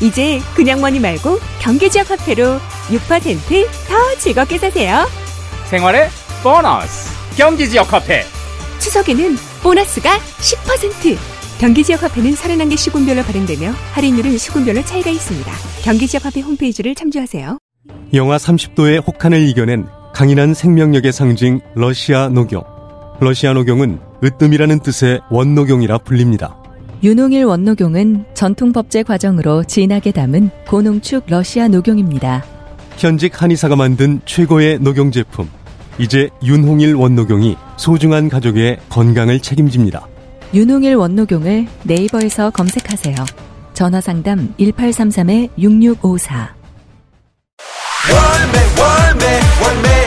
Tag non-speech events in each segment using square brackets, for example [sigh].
이제 그냥 머니 말고 경기지역 화폐로 6%더 즐겁게 사세요 생활의 보너스 경기지역 화폐 추석에는 보너스가 10% 경기지역 화폐는 31개 시군별로 발행되며 할인율은 시군별로 차이가 있습니다. 경기지역 화폐 홈페이지를 참조하세요. 영하 30도의 혹한을 이겨낸 강인한 생명력의 상징 러시아 녹용. 러시아 녹용은 으뜸이라는 뜻의 원녹용이라 불립니다. 윤홍일 원녹용은 전통 법제 과정으로 진하게 담은 고농축 러시아 녹용입니다. 현직 한의사가 만든 최고의 녹용 제품. 이제 윤홍일 원녹용이 소중한 가족의 건강을 책임집니다. 윤홍일 원녹용을 네이버에서 검색하세요. 전화 상담 1833-6654. 월매 월매 월매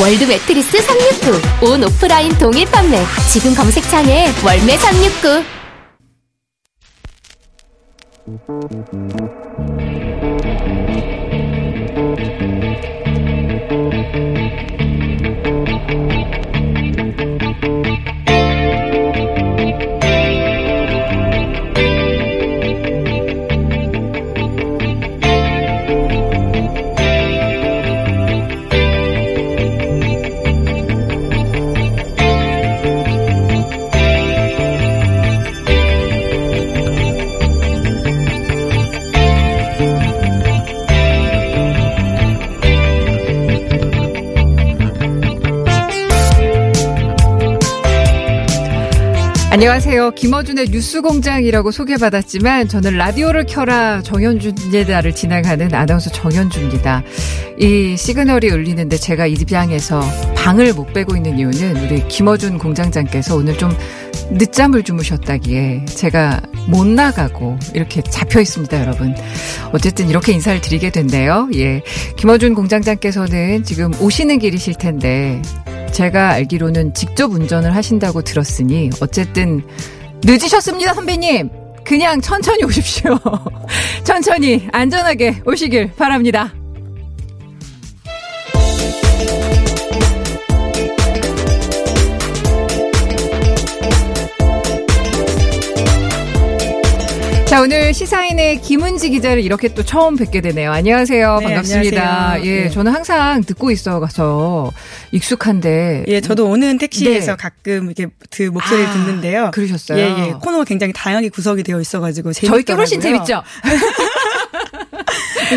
월드 매트리스 369 온 오프라인 동일 판매. 지금 검색창에 월매 369 안녕하세요. 김어준의 뉴스공장이라고 소개받았지만 저는 라디오를 켜라 정현준예다를 진행하는 아나운서 정현준입니다. 이 시그널이 울리는데 제가 입장에서 방을 못 빼고 있는 이유는 우리 김어준 공장장께서 오늘 좀 늦잠을 주무셨다기에 제가 못 나가고 이렇게 잡혀 있습니다, 여러분. 어쨌든 이렇게 인사를 드리게 됐네요. 예. 김어준 공장장께서는 지금 오시는 길이실 텐데 제가 알기로는 직접 운전을 하신다고 들었으니 어쨌든 늦으셨습니다, 선배님. 그냥 천천히 오십시오. [laughs] 천천히 안전하게 오시길 바랍니다. 자, 오늘 시사인의 김은지 기자를 이렇게 또 처음 뵙게 되네요. 안녕하세요. 네, 반갑습니다. 안녕하세요. 예, 네. 저는 항상 듣고 있어가서 익숙한데. 예, 저도 오는 택시에서 네. 가끔 이렇게 그 목소리를 아, 듣는데요. 그러셨어요? 예, 예. 코너가 굉장히 다양하게 구성이 되어 있어가지고 저희께 훨씬 재밌더라고요. 재밌죠? [laughs]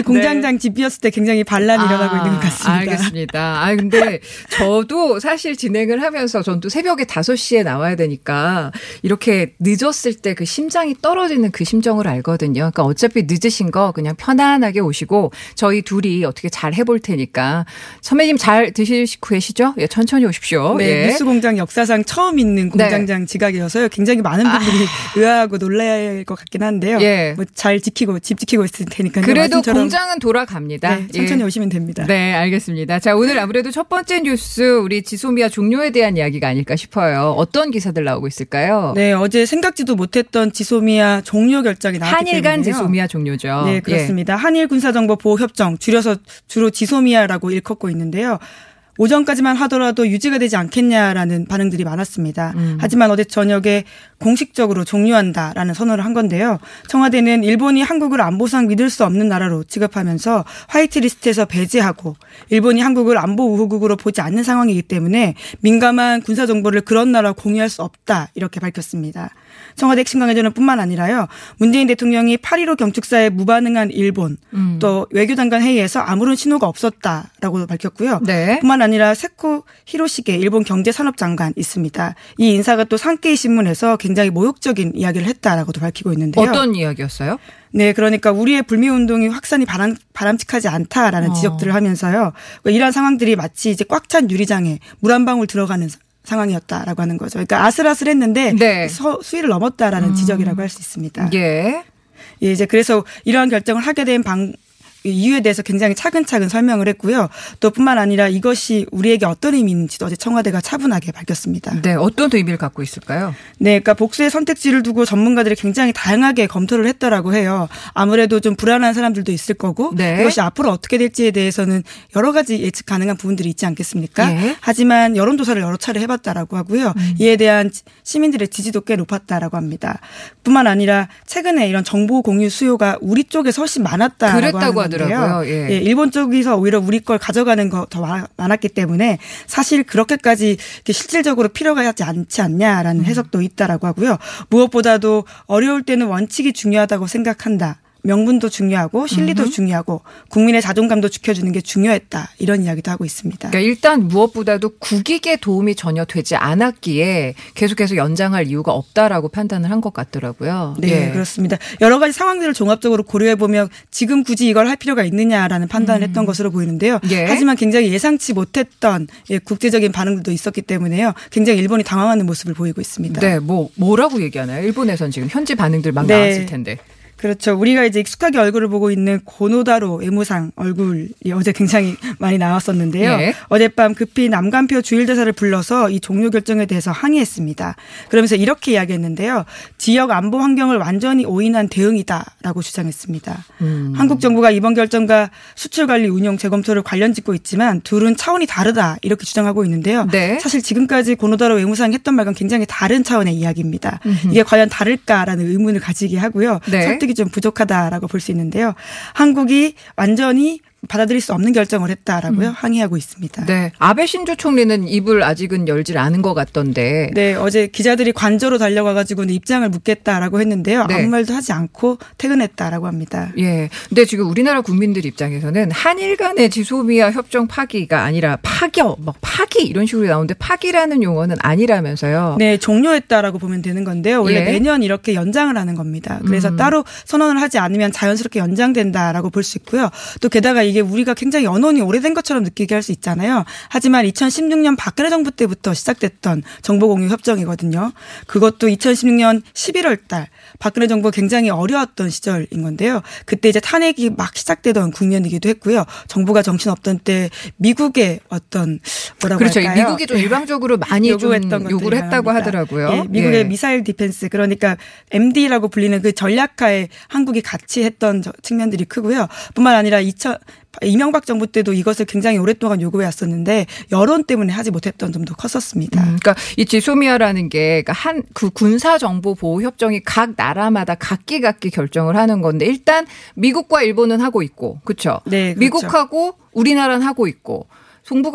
공장장 집 비었을 때 굉장히 반란이 일어나고 있는 것 같습니다. 네. 알겠습니다. 아, 근데 저도 사실 진행을 하면서 전 또 새벽에 5시에 나와야 되니까 이렇게 늦었을 때 그 심장이 떨어지는 그 심정을 알거든요. 그러니까 어차피 늦으신 거 그냥 편안하게 오시고 저희 둘이 어떻게 잘 해볼 테니까 선배님 잘 드시고 계시죠? 예, 천천히 오십시오. 네, 예. 뉴스 공장 역사상 처음 있는 공장장 지각이어서요. 굉장히 많은 분들이 의아하고 놀랄 것 같긴 한데요. 예. 뭐 잘 지키고 집 지키고 있을 테니까요. 그래도 공장은 돌아갑니다. 네, 천천히 예. 오시면 됩니다. 네, 알겠습니다. 자, 오늘 아무래도 첫 번째 뉴스 우리 지소미아 종료에 대한 이야기가 아닐까 싶어요. 어떤 기사들 나오고 있을까요? 네, 어제 생각지도 못했던 지소미아 종료 결정이 나왔기 한일 간 때문에요. 지소미아 종료죠. 네, 그렇습니다. 한일 군사정보 보호 협정 줄여서 주로 지소미아라고 일컫고 있는데요. 오전까지만 하더라도 유지가 되지 않겠냐라는 반응들이 많았습니다. 음. 하지만 어제 저녁에 공식적으로 종료한다라는 선언을 한 건데요. 청와대는 일본이 한국을 안보상 믿을 수 없는 나라로 취급하면서 화이트리스트에서 배제하고 일본이 한국을 안보 우호국으로 보지 않는 상황이기 때문에 민감한 군사 정보를 그런 나라와 공유할 수 없다 이렇게 밝혔습니다. 청와대 핵심 관계자는 뿐만 아니라요. 문재인 대통령이 8.15 경축사에 무반응한 일본 음. 또 외교장관 회의에서 아무런 신호가 없었다라고 밝혔고요. 네. 뿐만 아니라 세코 히로시게 일본 경제산업장관 있습니다. 이 인사가 또 산케이 신문에서 굉장히 모욕적인 이야기를 했다라고도 밝히고 있는데요. 어떤 이야기였어요? 네, 그러니까 우리의 불매 운동이 확산이 바람, 바람직하지 않다라는 어. 지적들을 하면서요. 그러니까 이러한 상황들이 마치 이제 꽉 찬 유리장에 물 한 방울 들어가는 사- 상황이었다라고 하는 거죠. 그러니까 아슬아슬했는데 네. 서- 수위를 넘었다라는 지적이라고 할 수 있습니다. 예. 예, 이제 그래서 이러한 결정을 하게 된 방, 이유에 대해서 굉장히 차근차근 설명을 했고요. 또 뿐만 아니라 이것이 우리에게 어떤 의미인지도 어제 청와대가 차분하게 밝혔습니다. 네, 어떤 의미를 갖고 있을까요? 네, 그러니까 복수의 선택지를 두고 전문가들이 굉장히 다양하게 검토를 했다라고 해요. 아무래도 좀 불안한 사람들도 있을 거고 네. 이것이 앞으로 어떻게 될지에 대해서는 여러 가지 예측 가능한 부분들이 있지 않겠습니까? 예. 음. 하지만 여론조사를 여러 차례 해봤다라고 하고요. 이에 대한 지- 시민들의 지지도 꽤 높았다라고 합니다. 뿐만 아니라 최근에 이런 정보 공유 수요가 우리 쪽에서 훨씬 많았다라고 그랬다고 하는 건데 요. 하더라고요. 예. 일본 쪽에서 오히려 우리 걸 가져가는 거 더 많았기 때문에 사실 그렇게까지 실질적으로 필요가 하지 않지 않냐라는 해석도 있다라고 하고요. 무엇보다도 어려울 때는 원칙이 중요하다고 생각한다. 명분도 중요하고 실리도 중요하고 국민의 자존감도 지켜주는 게 중요했다. 이런 이야기도 하고 있습니다. 그러니까 일단 무엇보다도 국익에 도움이 전혀 되지 않았기에 계속해서 연장할 이유가 없다라고 판단을 한 것 같더라고요. 네, 예. 그렇습니다. 여러 가지 상황들을 종합적으로 고려해 보면 지금 굳이 이걸 할 필요가 있느냐라는 판단을 했던 것으로 보이는데요. 예. 하지만 굉장히 예상치 못했던 예, 국제적인 반응들도 있었기 때문에요. 굉장히 일본이 당황하는 모습을 보이고 있습니다. 네, 뭐 뭐라고 얘기하나요? 일본에선 지금 현지 반응들 막 네. 나왔을 텐데. 그렇죠. 우리가 이제 익숙하게 얼굴을 보고 있는 고노다로 외무상 얼굴이 어제 굉장히 [laughs] 많이 나왔었는데요. 예. 어젯밤 급히 남간표 주일대사를 불러서 이 종료 결정에 대해서 항의했습니다. 그러면서 이렇게 이야기했는데요. 지역 안보 환경을 완전히 오인한 대응이다라고 주장했습니다. 음. 한국 정부가 이번 결정과 수출 관리 운용 재검토를 관련 짓고 있지만 둘은 차원이 다르다 이렇게 주장하고 있는데요. 네. 사실 지금까지 고노다로 외무상이 했던 말과는 굉장히 다른 차원의 이야기입니다. 이게 과연 다를까라는 의문을 가지게 하고요. 네. 설득이 좀 부족하다라고 볼 수 있는데요. 한국이 완전히 받아들일 수 없는 결정을 했다라고요. 항의하고 있습니다. 음. 네, 아베 신조 총리는 입을 아직은 열질 않은 것 같던데. 네, 어제 기자들이 관저로 달려가가지고는 입장을 묻겠다라고 했는데요. 네. 아무 말도 하지 않고 퇴근했다라고 합니다. 예. 근데 지금 우리나라 국민들 입장에서는 한일 간의 지소미아 협정 파기가 아니라 파겨, 막 파기 이런 식으로 나오는데 파기라는 용어는 아니라면서요. 네, 종료했다라고 보면 되는 건데요. 원래 예. 매년 이렇게 연장을 하는 겁니다. 그래서 음. 따로 선언을 하지 않으면 자연스럽게 연장된다라고 볼 수 있고요. 또 게다가 이게 우리가 굉장히 연원이 오래된 것처럼 느끼게 할 수 있잖아요. 하지만 2016년 박근혜 정부 때부터 시작됐던 정보공유 협정이거든요. 그것도 2016년 11월 달 박근혜 정부가 굉장히 어려웠던 시절인 건데요. 그때 이제 탄핵이 막 시작되던 국면이기도 했고요. 정부가 정신없던 때 미국의 어떤 뭐라고 그렇죠. 할까요? 미국이 좀 일방적으로 많이 좀 요구했던 요구를 했다고 많습니다. 하더라고요. 예, 미국의 예. missile defense 그러니까 MD라고 불리는 그 전략하에 한국이 같이 했던 저- 측면들이 크고요. 뿐만 아니라 2000 이명박 정부 때도 이것을 굉장히 오랫동안 요구해 왔었는데 여론 때문에 하지 못했던 점도 컸었습니다. 음, 그러니까 이 지소미아라는 게 그러니까 한그 군사 정보 보호 협정이 각 나라마다 각기 각기 결정을 하는 건데 일단 미국과 일본은 하고 있고 그렇죠. 네, 그렇죠. 미국하고 우리나라는 하고 있고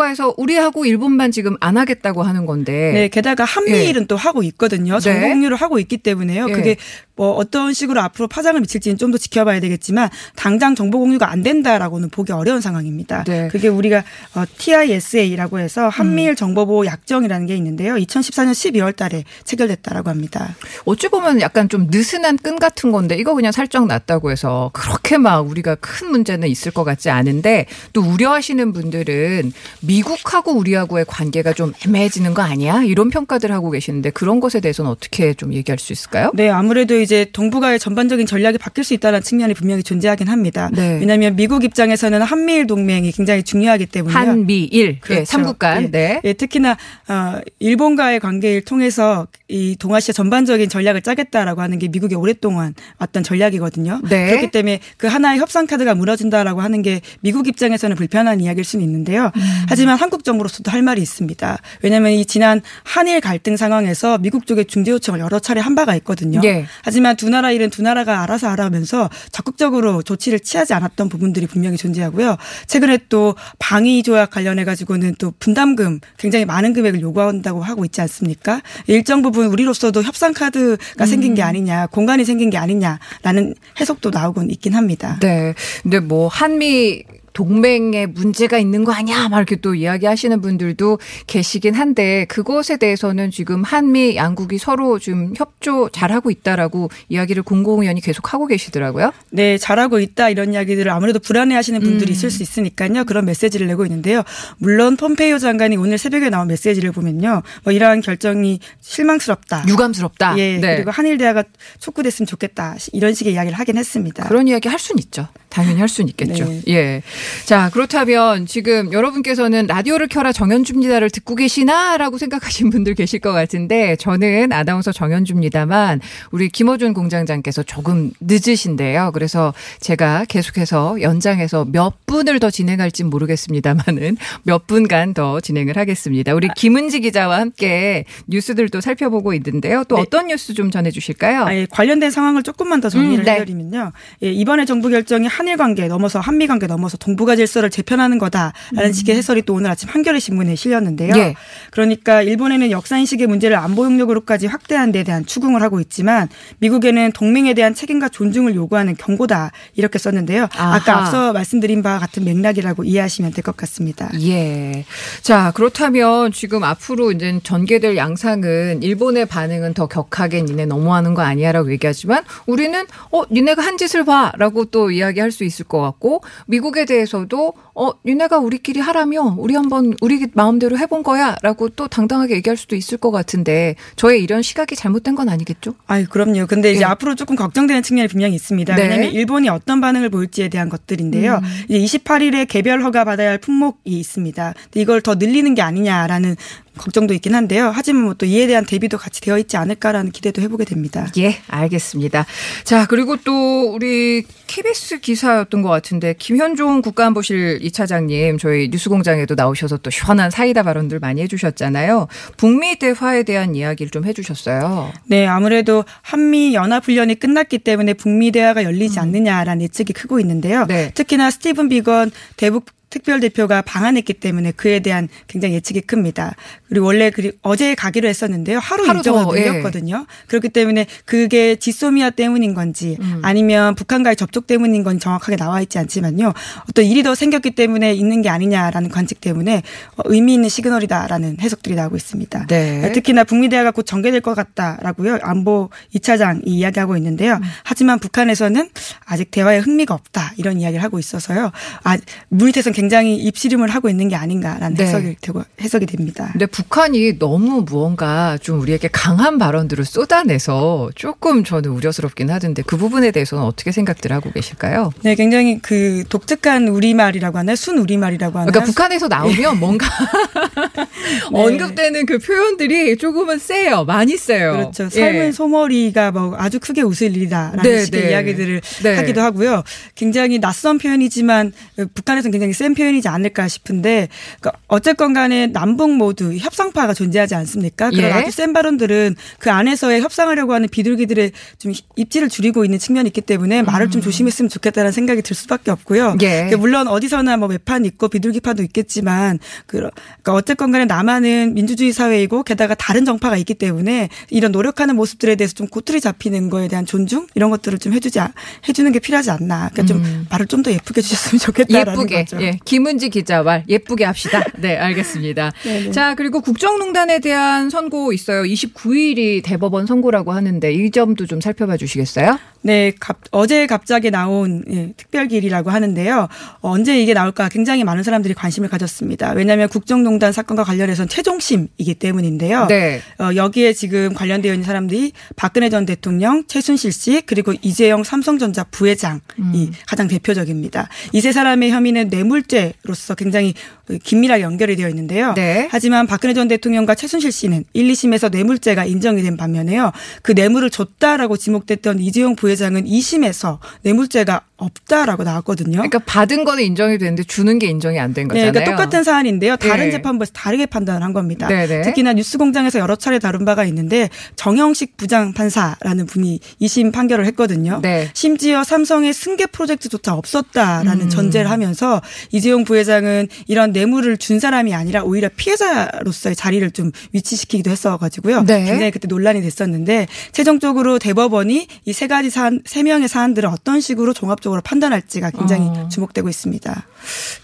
해서 우리하고 일본만 지금 안 하겠다고 하는 건데 네, 게다가 한미일은 또 하고 있거든요. 정보 네. 공유를 하고 있기 때문에요. 예. 그게 뭐 어떤 식으로 앞으로 파장을 미칠지는 좀 더 지켜봐야 되겠지만 당장 정보 공유가 안 된다라고는 보기 어려운 상황입니다. 네. 음. 그게 우리가 어, TISA라고 해서 한미일 정보 보호 약정이라는 게 있는데요. 2014년 12월 달에 체결됐다라고 합니다. 어찌 보면 약간 좀 느슨한 끈 같은 건데 이거 그냥 살짝 놨다고 해서 그렇게 막 우리가 큰 문제는 있을 것 같지 않은데 또 우려하시는 분들은 미국하고 우리하고의 관계가 좀 애매해지는 거 아니야? 이런 평가들 하고 계시는데 그런 것에 대해서는 어떻게 좀 얘기할 수 있을까요? 네, 아무래도 이제 동북아의 전반적인 전략이 바뀔 수 있다는 측면이 분명히 존재하긴 합니다. 네. 왜냐하면 미국 입장에서는 한미일 동맹이 굉장히 중요하기 때문에요. 한미일 그렇죠. 예, 삼국간 예. 네. 예, 특히나 어, 일본과의 관계를 통해서 이 동아시아 전반적인 전략을 짜겠다라고 하는 게 미국이 오랫동안 왔던 전략이거든요. 네. 그렇기 때문에 그 하나의 협상 카드가 무너진다라고 하는 게 미국 입장에서는 불편한 이야기일 수는 있는데요. 음. 하지만 한국 정부로서도 할 말이 있습니다. 왜냐하면 이 지난 한일 갈등 상황에서 미국 쪽에 중재 요청을 여러 차례 한 바가 있거든요. 예. 하지만 두 나라 일은 두 나라가 알아서 하라면서 적극적으로 조치를 취하지 않았던 부분들이 분명히 존재하고요. 최근에 또 방위 조약 관련해 가지고는 또 분담금 굉장히 많은 금액을 요구한다고 하고 있지 않습니까? 일정 부분 우리로서도 협상 카드가 생긴 게 아니냐, 공간이 생긴 게 아니냐라는 해석도 나오곤 있긴 합니다. 네. 근데 뭐 한미 동맹에 문제가 있는 거 아니야? 막 이렇게 또 이야기하시는 분들도 계시긴 한데 그것에 대해서는 지금 한미 양국이 서로 지금 협조 잘하고 있다라고 이야기를 공공위원이 계속 하고 계시더라고요. 네, 잘하고 있다 이런 이야기들을 아무래도 불안해하시는 분들이 음. 있을 수 있으니까요. 그런 메시지를 내고 있는데요. 물론 폼페이오 장관이 오늘 새벽에 나온 메시지를 보면요, 뭐 이러한 결정이 실망스럽다. 유감스럽다. 예, 네. 그리고 한일 대화가 촉구됐으면 좋겠다 이런 식의 이야기를 하긴 했습니다. 그런 이야기 할 수는 있죠. 당연히 할 수는 있겠죠. 네. 예. 자, 그렇다면 지금 여러분께서는 라디오를 켜라 정현주입니다를 듣고 계시나라고 생각하신 분들 계실 것 같은데 저는 아나운서 정현주입니다만 우리 김호준 공장장께서 조금 늦으신데요. 그래서 제가 계속해서 연장해서 몇 분을 더 진행할진 모르겠습니다만은 몇 분간 더 진행을 하겠습니다. 우리 김은지 기자와 함께 뉴스들도 살펴보고 있는데요. 또 네. 어떤 뉴스 좀 전해 주실까요? 아, 예, 관련된 상황을 조금만 더 정리를 음, 네. 해드리면요. 예, 이번에 정부 결정이 한일 관계 넘어서 한미 관계 넘어서 동 북아 질서를 재편하는 거다라는 식의 해설이 또 오늘 아침 한겨레 신문에 실렸는데요. 음. 예. 그러니까 일본에는 역사 인식의 문제를 안보 영역으로까지 확대한 데 대한 추궁을 하고 있지만 미국에는 동맹에 대한 책임과 존중을 요구하는 경고다 이렇게 썼는데요. 아하. 아까 앞서 말씀드린 바와 같은 맥락이라고 이해하시면 될 것 같습니다. 예. 자, 그렇다면 지금 앞으로 이제 전개될 양상은 일본의 반응은 더 격하게 니네 너무하는 거 아니야라고 얘기하지만 우리는 어, 니네가 한 짓을 봐라고 또 이야기할 수 있을 것 같고 미국에 대해 서도 어, 니네가 우리끼리 하라며 우리 한번 우리 마음대로 해본 거야라고 또 당당하게 얘기할 수도 있을 것 같은데 저의 이런 시각이 잘못된 건 아니겠죠? 아유, 그럼요. 근데 이제 예. 앞으로 조금 걱정되는 측면이 분명히 있습니다. 네. 왜냐하면 일본이 어떤 반응을 보일지에 대한 것들인데요. 음. 이제 28일에 개별 허가 받아야 할 품목이 있습니다. 이걸 더 늘리는 게 아니냐라는 걱정도 있긴 한데요. 하지만 뭐 또 이에 대한 대비도 같이 되어 있지 않을까라는 기대도 해보게 됩니다. 예, 알겠습니다. 자, 그리고 또 우리 KBS 기사였던 것 같은데 김현종 국가안보실 이차장님 저희 뉴스공장에도 나오셔서 또 시원한 사이다 발언들 많이 해주셨잖아요. 북미 대화에 대한 이야기를 좀 해주셨어요. 네, 아무래도 한미 연합 훈련이 끝났기 때문에 북미 대화가 열리지 않느냐라는 예측이 크고 있는데요. 음. 네. 특히나 스티븐 비건 대북 특별 대표가 방한했기 때문에 그에 대한 굉장히 예측이 큽니다. 그리고 원래 그리 어제 가기로 했었는데요. 하루, 하루 일정을 더, 예. 늘렸거든요. 그렇기 때문에 그게 지소미아 때문인 건지 음. 아니면 북한과의 접촉 때문인 건지 정확하게 나와 있지 않지만요. 어떤 일이 더 생겼기 때문에 있는 게 아니냐라는 관측 때문에 어, 의미 있는 시그널이다라는 해석들이 나오고 있습니다. 네. 특히나 북미 대화가 곧 전개될 것 같다라고요. 안보 2차장이 이야기하고 있는데요. 음. 하지만 북한에서는 아직 대화에 흥미가 없다 이런 이야기를 하고 있어서요. 아, 물밑에서는 굉장히 입시름을 하고 있는 게 아닌가라는 네. 해석이 되고 해석이 됩니다. 근데 북한이 너무 무언가 좀 우리에게 강한 발언들을 쏟아내서 조금 저는 우려스럽긴 하던데 그 부분에 대해서는 어떻게 생각들 하고 계실까요? 네, 굉장히 그 독특한 우리말이라고 하나요? 순 우리말이라고 하나요? 그러니까 북한에서 나오면 뭔가 [laughs] 네. 언급되는 그 표현들이 조금은 세요. 많이 세요. 그렇죠. 예. 삶은 소머리가 뭐 아주 크게 웃을 일이다라는 네, 식의 네. 이야기들을 네. 하기도 하고요. 굉장히 낯선 표현이지만 북한에서는 굉장히 센 표현이지 않을까 싶은데 그러니까 어쨌건 간에 남북 모두 협상파가 존재하지 않습니까? 그런 예. 아주 센 발언들은 그 안에서의 협상하려고 하는 비둘기들의 좀 입지를 줄이고 있는 측면이 있기 때문에 말을 좀 조심했으면 좋겠다는 생각이 들 수밖에 없고요. 음. 예. 그러니까 물론 어디서나 뭐 매판 있고 비둘기파도 있겠지만 그러니까 어쨌건 간에 남한은 민주주의 사회이고 게다가 다른 정파가 있기 때문에 이런 노력하는 모습들에 대해서 좀 꼬투리 잡히는 거에 대한 존중 이런 것들을 좀 해주지 않- 해주는 게 필요하지 않나. 그러니까 좀 말을 좀 더 예쁘게 해주셨으면 좋겠다라는 음. 예쁘게 거죠. 예, 김은지 기자 말 예쁘게 합시다. [laughs] 네, 알겠습니다. 자, 그리고 국정농단에 대한 선고 있어요. 29일이 대법원 선고라고 하는데 이 점도 좀 살펴봐 주시겠어요? 네, 갑- 어제 갑자기 나온 예, 특별기일이라고 하는데요. 어, 언제 이게 나올까 굉장히 많은 사람들이 관심을 가졌습니다. 왜냐하면 국정농단 사건과 관련해서는 최종심이기 때문인데요. 네. 어, 여기에 지금 관련되어 있는 사람들이 박근혜 전 대통령, 최순실 씨, 그리고 이재용 삼성전자 부회장이 음. 가장 대표적입니다. 이 세 사람의 혐의는 뇌물죄로서 굉장히 긴밀하게 연결이 되어 있는데요. 네. 하지만 박근혜 전 대통령과 최순실 씨는 1, 2심에서 뇌물죄가 인정이 된 반면에요. 그 뇌물을 줬다라고 지목됐던 이재용 부회장은 2심에서 뇌물죄가 없다라고 나왔거든요. 그러니까 받은 거는 인정이 되는데 주는 게 인정이 안된 네, 거잖아요. 그러니까 똑같은 사안인데요. 다른 예. 재판부에서 다르게 판단을 한 겁니다. 네네. 특히나 뉴스공장에서 여러 차례 다룬 바가 있는데 정영식 부장 판사라는 분이 2심 판결을 했거든요. 네. 심지어 삼성의 승계 프로젝트조차 없었다라는 음. 전제를 하면서 이재용 부회장은 이런 뇌물을 준 사람이 아니라 오히려 피해자로서의 자리를 좀 위치시키기도 했어가지고요. 네. 굉장히 그때 논란이 됐었는데 최종적으로 대법원이 이 세 가지 사안, 세 명의 사안들을 어떤 식으로 종합적으로 판단할지가 굉장히 어. 주목되고 있습니다.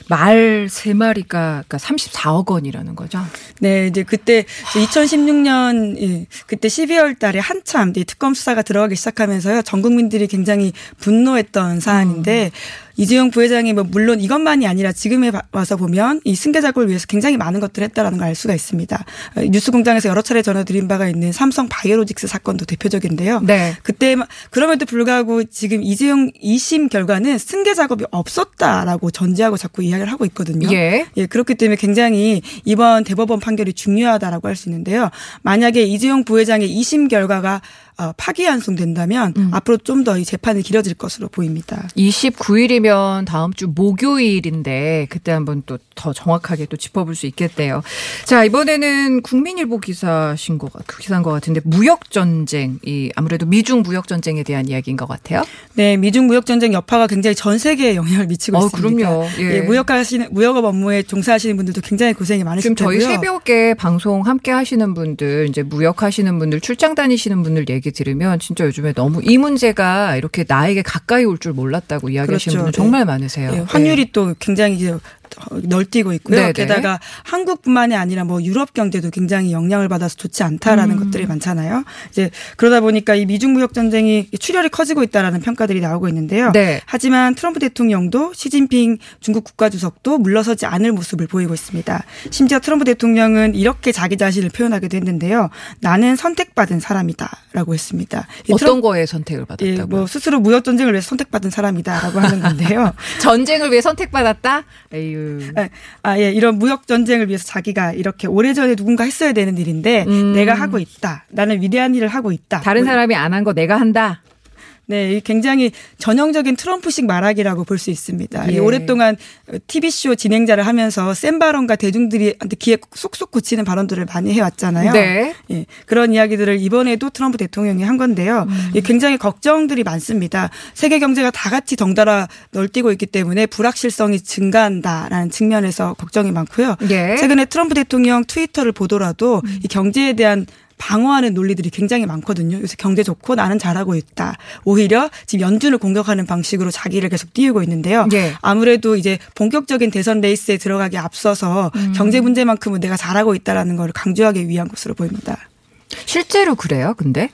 말 세 마리가 그러니까 34억 원이라는 거죠. 네, 이제 그때 2016년 그때 12월 달에 한참 이 특검 수사가 들어가기 시작하면서요. 전 국민들이 굉장히 분노했던 사안인데 이재용 부회장이 뭐 물론 이것만이 아니라 지금에 봐- 와서 보면 이 승계 작업을 위해서 굉장히 많은 것들을 했다라는 걸 알 수가 있습니다. 어, 뉴스공장에서 여러 차례 전해드린 바가 있는 삼성 바이오로직스 사건도 대표적인데요. 네. 그때 마- 그럼에도 불구하고 지금 이재용 2심 결과는 승계 작업이 없었다라고 전제하고 자꾸 이야기를 하고 있거든요. 예. 예, 그렇기 때문에 굉장히 이번 대법원 판결이 중요하다라고 할 수 있는데요. 만약에 이재용 부회장의 2심 결과가 어, 파기환송된다면 음. 앞으로 좀 더 이 재판이 길어질 것으로 보입니다. 29일이면 다음 주 목요일인데 그때 한번 또 더 정확하게 또 짚어볼 수 있겠대요. 자 이번에는 국민일보 기사신 것 같- 기사인 것 같은데 무역 전쟁 이 아무래도 미중 무역 전쟁에 대한 이야기인 것 같아요. 네, 미중 무역 전쟁 여파가 굉장히 전 세계에 영향을 미치고 어, 있습니다. 그럼요. 예. 예, 무역하시는 무역업 업무에 종사하시는 분들도 굉장히 고생이 많으실 지금 저희 테고요. 새벽에 방송 함께 하시는 분들, 이제 무역하시는 분들, 출장 다니시는 분들 얘기 들으면 진짜 요즘에 너무 이 문제가 이렇게 나에게 가까이 올 줄 몰랐다고 이야기하시는 그렇죠. 분들 네. 정말 많으세요. 예, 환율이 또 굉장히 널뛰고 있고요. 네네. 게다가 한국뿐만이 아니라 뭐 유럽 경제도 굉장히 영향을 받아서 좋지 않다라는 음. 것들이 많잖아요. 이제 그러다 보니까 이 미중 무역 전쟁이 출혈이 커지고 있다라는 평가들이 나오고 있는데요. 네. 하지만 트럼프 대통령도 시진핑 중국 국가주석도 물러서지 않을 모습을 보이고 있습니다. 심지어 트럼프 대통령은 이렇게 자기 자신을 표현하기도 했는데요. 나는 선택받은 사람이다라고 했습니다. 이 어떤 트럼프- 거에 선택을 받았다고요? 예, 뭐 스스로 무역 전쟁을 위해서 선택받은 사람이다라고 하는 건데요. [laughs] 전쟁을 위해 선택받았다? 에휴. 아, 아, 예, 이런 무역 전쟁을 위해서 자기가 이렇게 오래전에 누군가 했어야 되는 일인데 음. 내가 하고 있다. 나는 위대한 일을 하고 있다. 다른 뭐, 사람이 안 한 거 내가 한다? 네, 이 굉장히 전형적인 트럼프식 말하기라고 볼 수 있습니다. 이 예. 오랫동안 TV쇼 진행자를 하면서 센 발언과 대중들이 한테 귀에 쏙쏙 꽂히는 발언들을 많이 해왔잖아요. 네. 예, 그런 이야기들을 이번에도 트럼프 대통령이 한 건데요. 음. 예, 굉장히 걱정들이 많습니다. 세계 경제가 다 같이 덩달아 널뛰고 있기 때문에 불확실성이 증가한다라는 측면에서 걱정이 많고요. 예. 최근에 트럼프 대통령 트위터를 보더라도 이 경제에 대한 방어하는 논리들이 굉장히 많거든요. 요새 경제 좋고 나는 잘하고 있다. 오히려 지금 연준을 공격하는 방식으로 자기를 계속 띄우고 있는데요. 예. 아무래도 이제 본격적인 대선 레이스에 들어가기 앞서서 음. 경제 문제만큼은 내가 잘하고 있다라는 걸 강조하기 위한 것으로 보입니다. 실제로 그래요, 근데?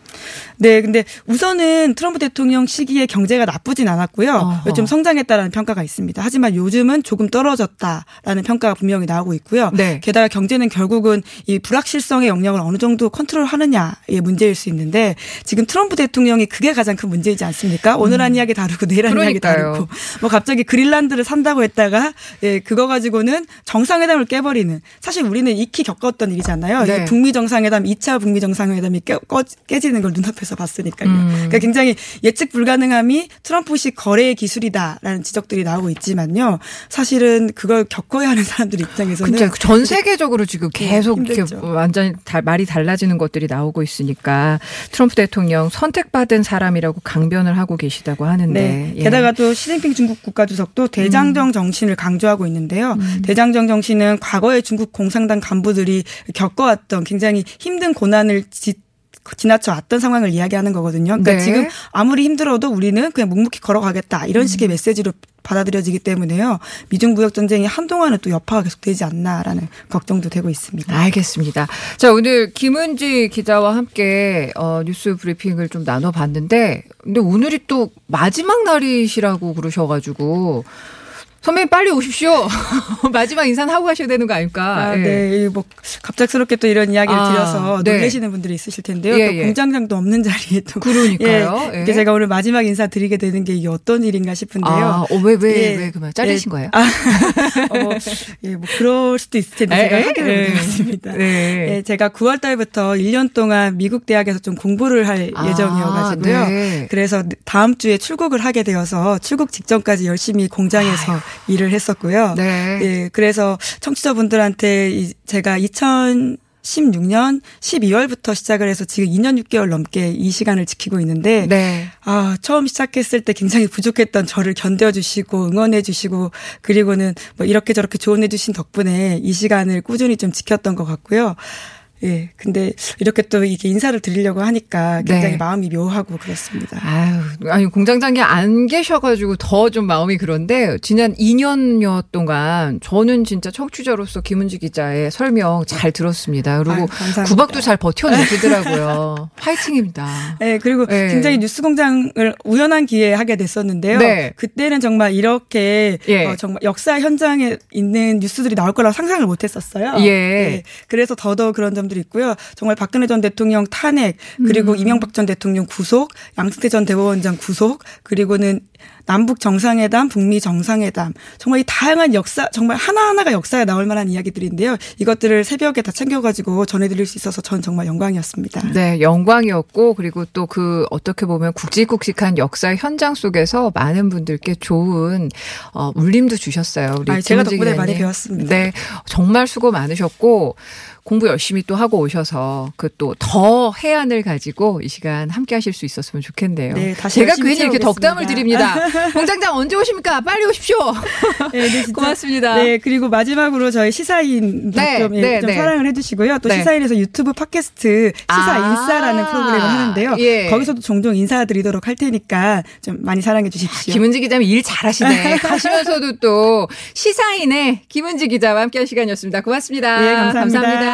네, 근데 우선은 트럼프 대통령 시기에 경제가 나쁘진 않았고요. 어허. 좀 성장했다라는 평가가 있습니다. 하지만 요즘은 조금 떨어졌다라는 평가가 분명히 나오고 있고요. 네. 게다가 경제는 결국은 이 불확실성의 영역을 어느 정도 컨트롤 하느냐의 문제일 수 있는데 지금 트럼프 대통령이 그게 가장 큰 문제이지 않습니까? 오늘 한 이야기 다르고 내일 한 이야기 음. 다르고 뭐 갑자기 그린란드를 산다고 했다가 예, 그거 가지고는 정상회담을 깨버리는 사실 우리는 익히 겪었던 일이잖아요. 네. 이 북미 정상회담 2차 북미 정상회담이 깨, 꺼- 깨지는 걸 눈앞에서 봤으니까요. 음. 그러니까 굉장히 예측 불가능함이 트럼프식 거래의 기술이다라는 지적들이 나오고 있지만요. 사실은 그걸 겪어야 하는 사람들 입장에서는 진짜 전 세계적으로 지금 계속 이렇게 힘들죠. 완전히 다- 말이 달라지는 것들이 나오고 있으니까 트럼프 대통령 선택받은 사람이라고 강변을 하고 계시다고 하는데. 네. 예. 게다가 또 시진핑 중국 국가주석도 대장정 정신을 강조하고 있는데요. 음. 대장정 정신은 과거에 중국 공산당 간부들이 겪어왔던 굉장히 힘든 고난을 지, 지나쳐 왔던 상황을 이야기하는 거거든요. 그러니까 네. 지금 아무리 힘들어도 우리는 그냥 묵묵히 걸어가겠다 이런 음. 식의 메시지로 받아들여지기 때문에요. 미중 무역 전쟁이 한동안은 또 여파가 계속되지 않나라는 걱정도 되고 있습니다. 알겠습니다. 자, 오늘 김은지 기자와 함께 어, 뉴스 브리핑을 좀 나눠봤는데, 근데 오늘이 또 마지막 날이시라고 그러셔가지고, 선배님 빨리 오십시오. [laughs] 마지막 인사는 하고 가셔야 되는 거 아닙니까? 아, 예. 네. 뭐 갑작스럽게 또 이런 이야기를 아, 드려서 네. 놀라시는 분들이 있으실 텐데요. 예, 또 예. 공장장도 없는 자리에 또 그러니까요. 예. 예. 이게 제가 오늘 마지막 인사 드리게 되는 게 이게 어떤 일인가 싶은데요. 아, 어, 왜, 왜, 예. 왜, 그만. 잘리신 예. 거예요? 아, [laughs] 어, 뭐, 예, 뭐, 그럴 수도 있을 텐데, 제가 에. 못해봤습니다. 네. 예, 제가 9월 달부터 1년 동안 미국 대학에서 좀 공부를 할 아, 예정이어 가지고요. 네. 그래서 다음 주에 출국을 하게 되어서 출국 직전까지 열심히 공장에서 일을 했었고요. 네. 예, 그래서 청취자분들한테 이- 제가 2016년 12월부터 시작을 해서 지금 2년 6개월 넘게 이 시간을 지키고 있는데 네. 아, 처음 시작했을 때 굉장히 부족했던 저를 견뎌 주시고 응원해 주시고 그리고는 뭐 이렇게 저렇게 조언해 주신 덕분에 이 시간을 꾸준히 좀 지켰던 것 같고요. 예. 근데 이렇게 또 이게 인사를 드리려고 하니까 굉장히 네. 마음이 묘하고 그렇습니다. 아유, 아니, 공장장이 안 계셔가지고 더 좀 마음이 그런데, 지난 2년여 동안 저는 진짜 청취자로서 김은지 기자의 설명 잘 들었습니다. 그리고 아유. 구박도 잘 버텨내시더라고요. [laughs] 화이팅입니다. 네, 그리고 네. 굉장히 뉴스 공장을 우연한 기회에 하게 됐었는데요. 네. 그때는 정말 이렇게 예. 어, 정말 역사 현장에 있는 뉴스들이 나올 거라고 상상을 못 했었어요. 예. 그래서 더더욱 그런 점 들이 있고요. 정말 박근혜 전 대통령 탄핵, 그리고 음. 이명박 전 대통령 구속, 양승태 전 대법원장 구속, 그리고는 남북 정상회담, 북미 정상회담. 정말 이 다양한 역사, 정말 하나하나가 역사에 나올 만한 이야기들인데요. 이것들을 새벽에 다 챙겨가지고 전해드릴 수 있어서 전 정말 영광이었습니다. 네, 영광이었고, 그리고 또 그, 어떻게 보면 굵직굵직한 역사 현장 속에서 많은 분들께 좋은, 어, 울림도 주셨어요. 우리 아이, 제가 덕분에 많이. 배웠습니다. 네, 정말 수고 많으셨고, 공부 열심히 또 하고 오셔서 그 또 더 해안을 가지고 이 시간 함께 하실 수 있었으면 좋겠네요. 네, 다시 제가 괜히 이렇게 채워보겠습니다. 덕담을 드립니다. [laughs] 공장장 언제 오십니까? 빨리 오십시오. [laughs] 네, 네. 고맙습니다. 네, 그리고 마지막으로 저희 시사인 네, 좀, 예, 네, 좀 네. 사랑을 해주시고요. 또 네. 시사인에서 유튜브 팟캐스트 시사 아, 인싸라는 프로그램을 하는데요. 예. 거기서도 종종 인사드리도록 할 테니까 좀 많이 사랑해 주십시오. 김은지 기자님 일 잘하시네. [laughs] 가시면서도 또 시사인의 김은지 기자와 함께한 시간이었습니다. 고맙습니다. 예, 감사합니다. 감사합니다.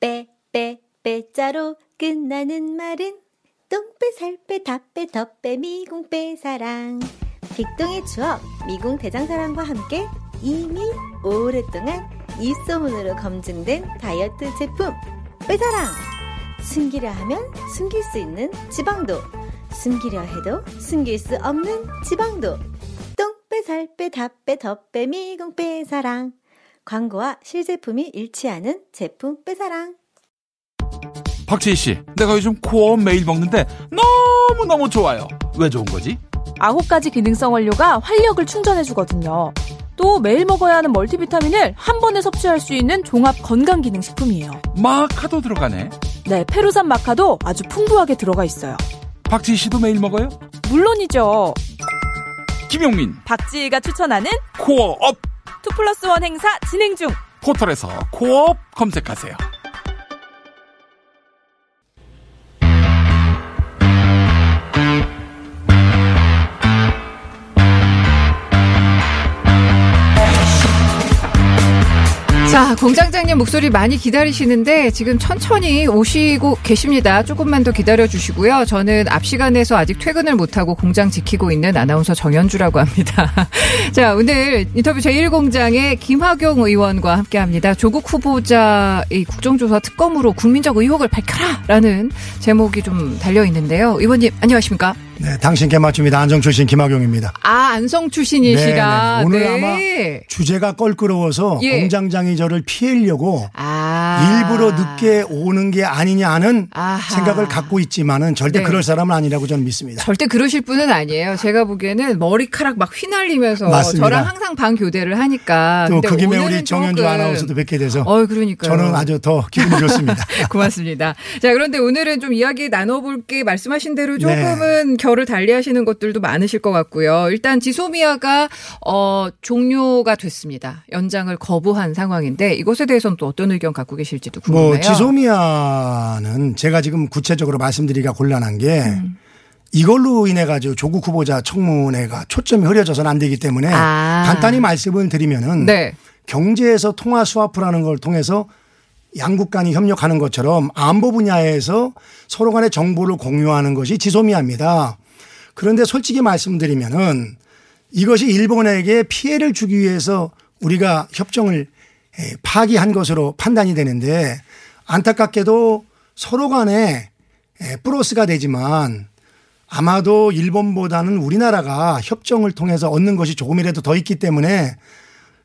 빼, 빼, 빼자로 끝나는 말은 똥빼, 살빼, 다빼, 덧빼, 미궁빼, 사랑. 빅동의 추억, 미궁 대장사랑과 함께 이미 오랫동안 입소문으로 검증된 다이어트 제품, 빼사랑. 숨기려 하면 숨길 수 있는 지방도, 숨기려 해도 숨길 수 없는 지방도. 똥빼, 살빼, 다빼, 덧빼, 미궁빼, 사랑. 광고와 실제품이 일치하는 제품 빼사랑. 박재희 씨, 내가 요즘 코어 매일 먹는데 너무너무 좋아요. 왜 좋은 거지? 아홉 가지 기능성 원료가 활력을 충전해주거든요. 또 매일 먹어야 하는 멀티비타민을 한 번에 섭취할 수 있는 종합 건강 기능 식품이에요. 마카도 들어가네. 네, 페루산 마카도 아주 풍부하게 들어가 있어요. 박재희 씨도 매일 먹어요? 물론이죠. 김용민, 박지희가 추천하는 코어업 2 플러스 1 행사 진행 중. 포털에서 코어업 검색하세요. 자, 공장장님 목소리 많이 기다리시는데 지금 천천히 오시고 계십니다. 조금만 더 기다려 주시고요. 저는 앞 시간에서 아직 퇴근을 못하고 공장 지키고 있는 아나운서 정현주라고 합니다. [laughs] 자, 오늘 인터뷰 제1공장의 김학용 의원과 함께 합니다. 조국 후보자 이 국정조사 특검으로 국민적 의혹을 밝혀라! 라는 제목이 좀 달려 있는데요. 의원님, 안녕하십니까? 네, 당신 개맞춤이다. 안정 출신 김학용입니다. 아, 안성 출신이시라. 네, 네. 오늘 네. 아마 주제가 껄끄러워서 예. 공장장이 저를 피하려고 아. 일부러 늦게 오는 게 아니냐는 아하. 생각을 갖고 있지만은 절대 네. 그럴 사람은 아니라고 저는 믿습니다. 절대 그러실 분은 아니에요. 제가 보기에는 머리카락 막 휘날리면서 맞습니다. 저랑 항상 방 교대를 하니까. 또 그 김에 우리 정현주 아나운서도 뵙게 돼서 어, 그러니까요. 저는 아주 더 기분이 좋습니다. [laughs] 고맙습니다. 자, 그런데 오늘은 좀 이야기 나눠볼 게 말씀하신 대로 네. 조금은 결을 달리하시는 것들도 많으실 것 같고요. 일단 지소미아가 어, 종료가 됐습니다. 연장을 거부한 상황인데 이것에 대해서는 또 어떤 의견 갖고 계실지도 궁금해요. 뭐 지소미아는 제가 지금 구체적으로 말씀드리기가 곤란한 게 음. 이걸로 인해 가지고 조국 후보자 청문회가 초점이 흐려져서는 안 되기 때문에 아. 간단히 말씀을 드리면은 네. 경제에서 통화 스와프라는 걸 통해서 양국 간이 협력하는 것처럼 안보 분야에서 서로 간의 정보를 공유하는 것이 지소미아입니다. 그런데 솔직히 말씀드리면은 이것이 일본에게 피해를 주기 위해서 우리가 협정을 에, 파기한 것으로 판단이 되는데 안타깝게도 서로 간에 에, 플러스가 되지만 아마도 일본보다는 우리나라가 협정을 통해서 얻는 것이 조금이라도 더 있기 때문에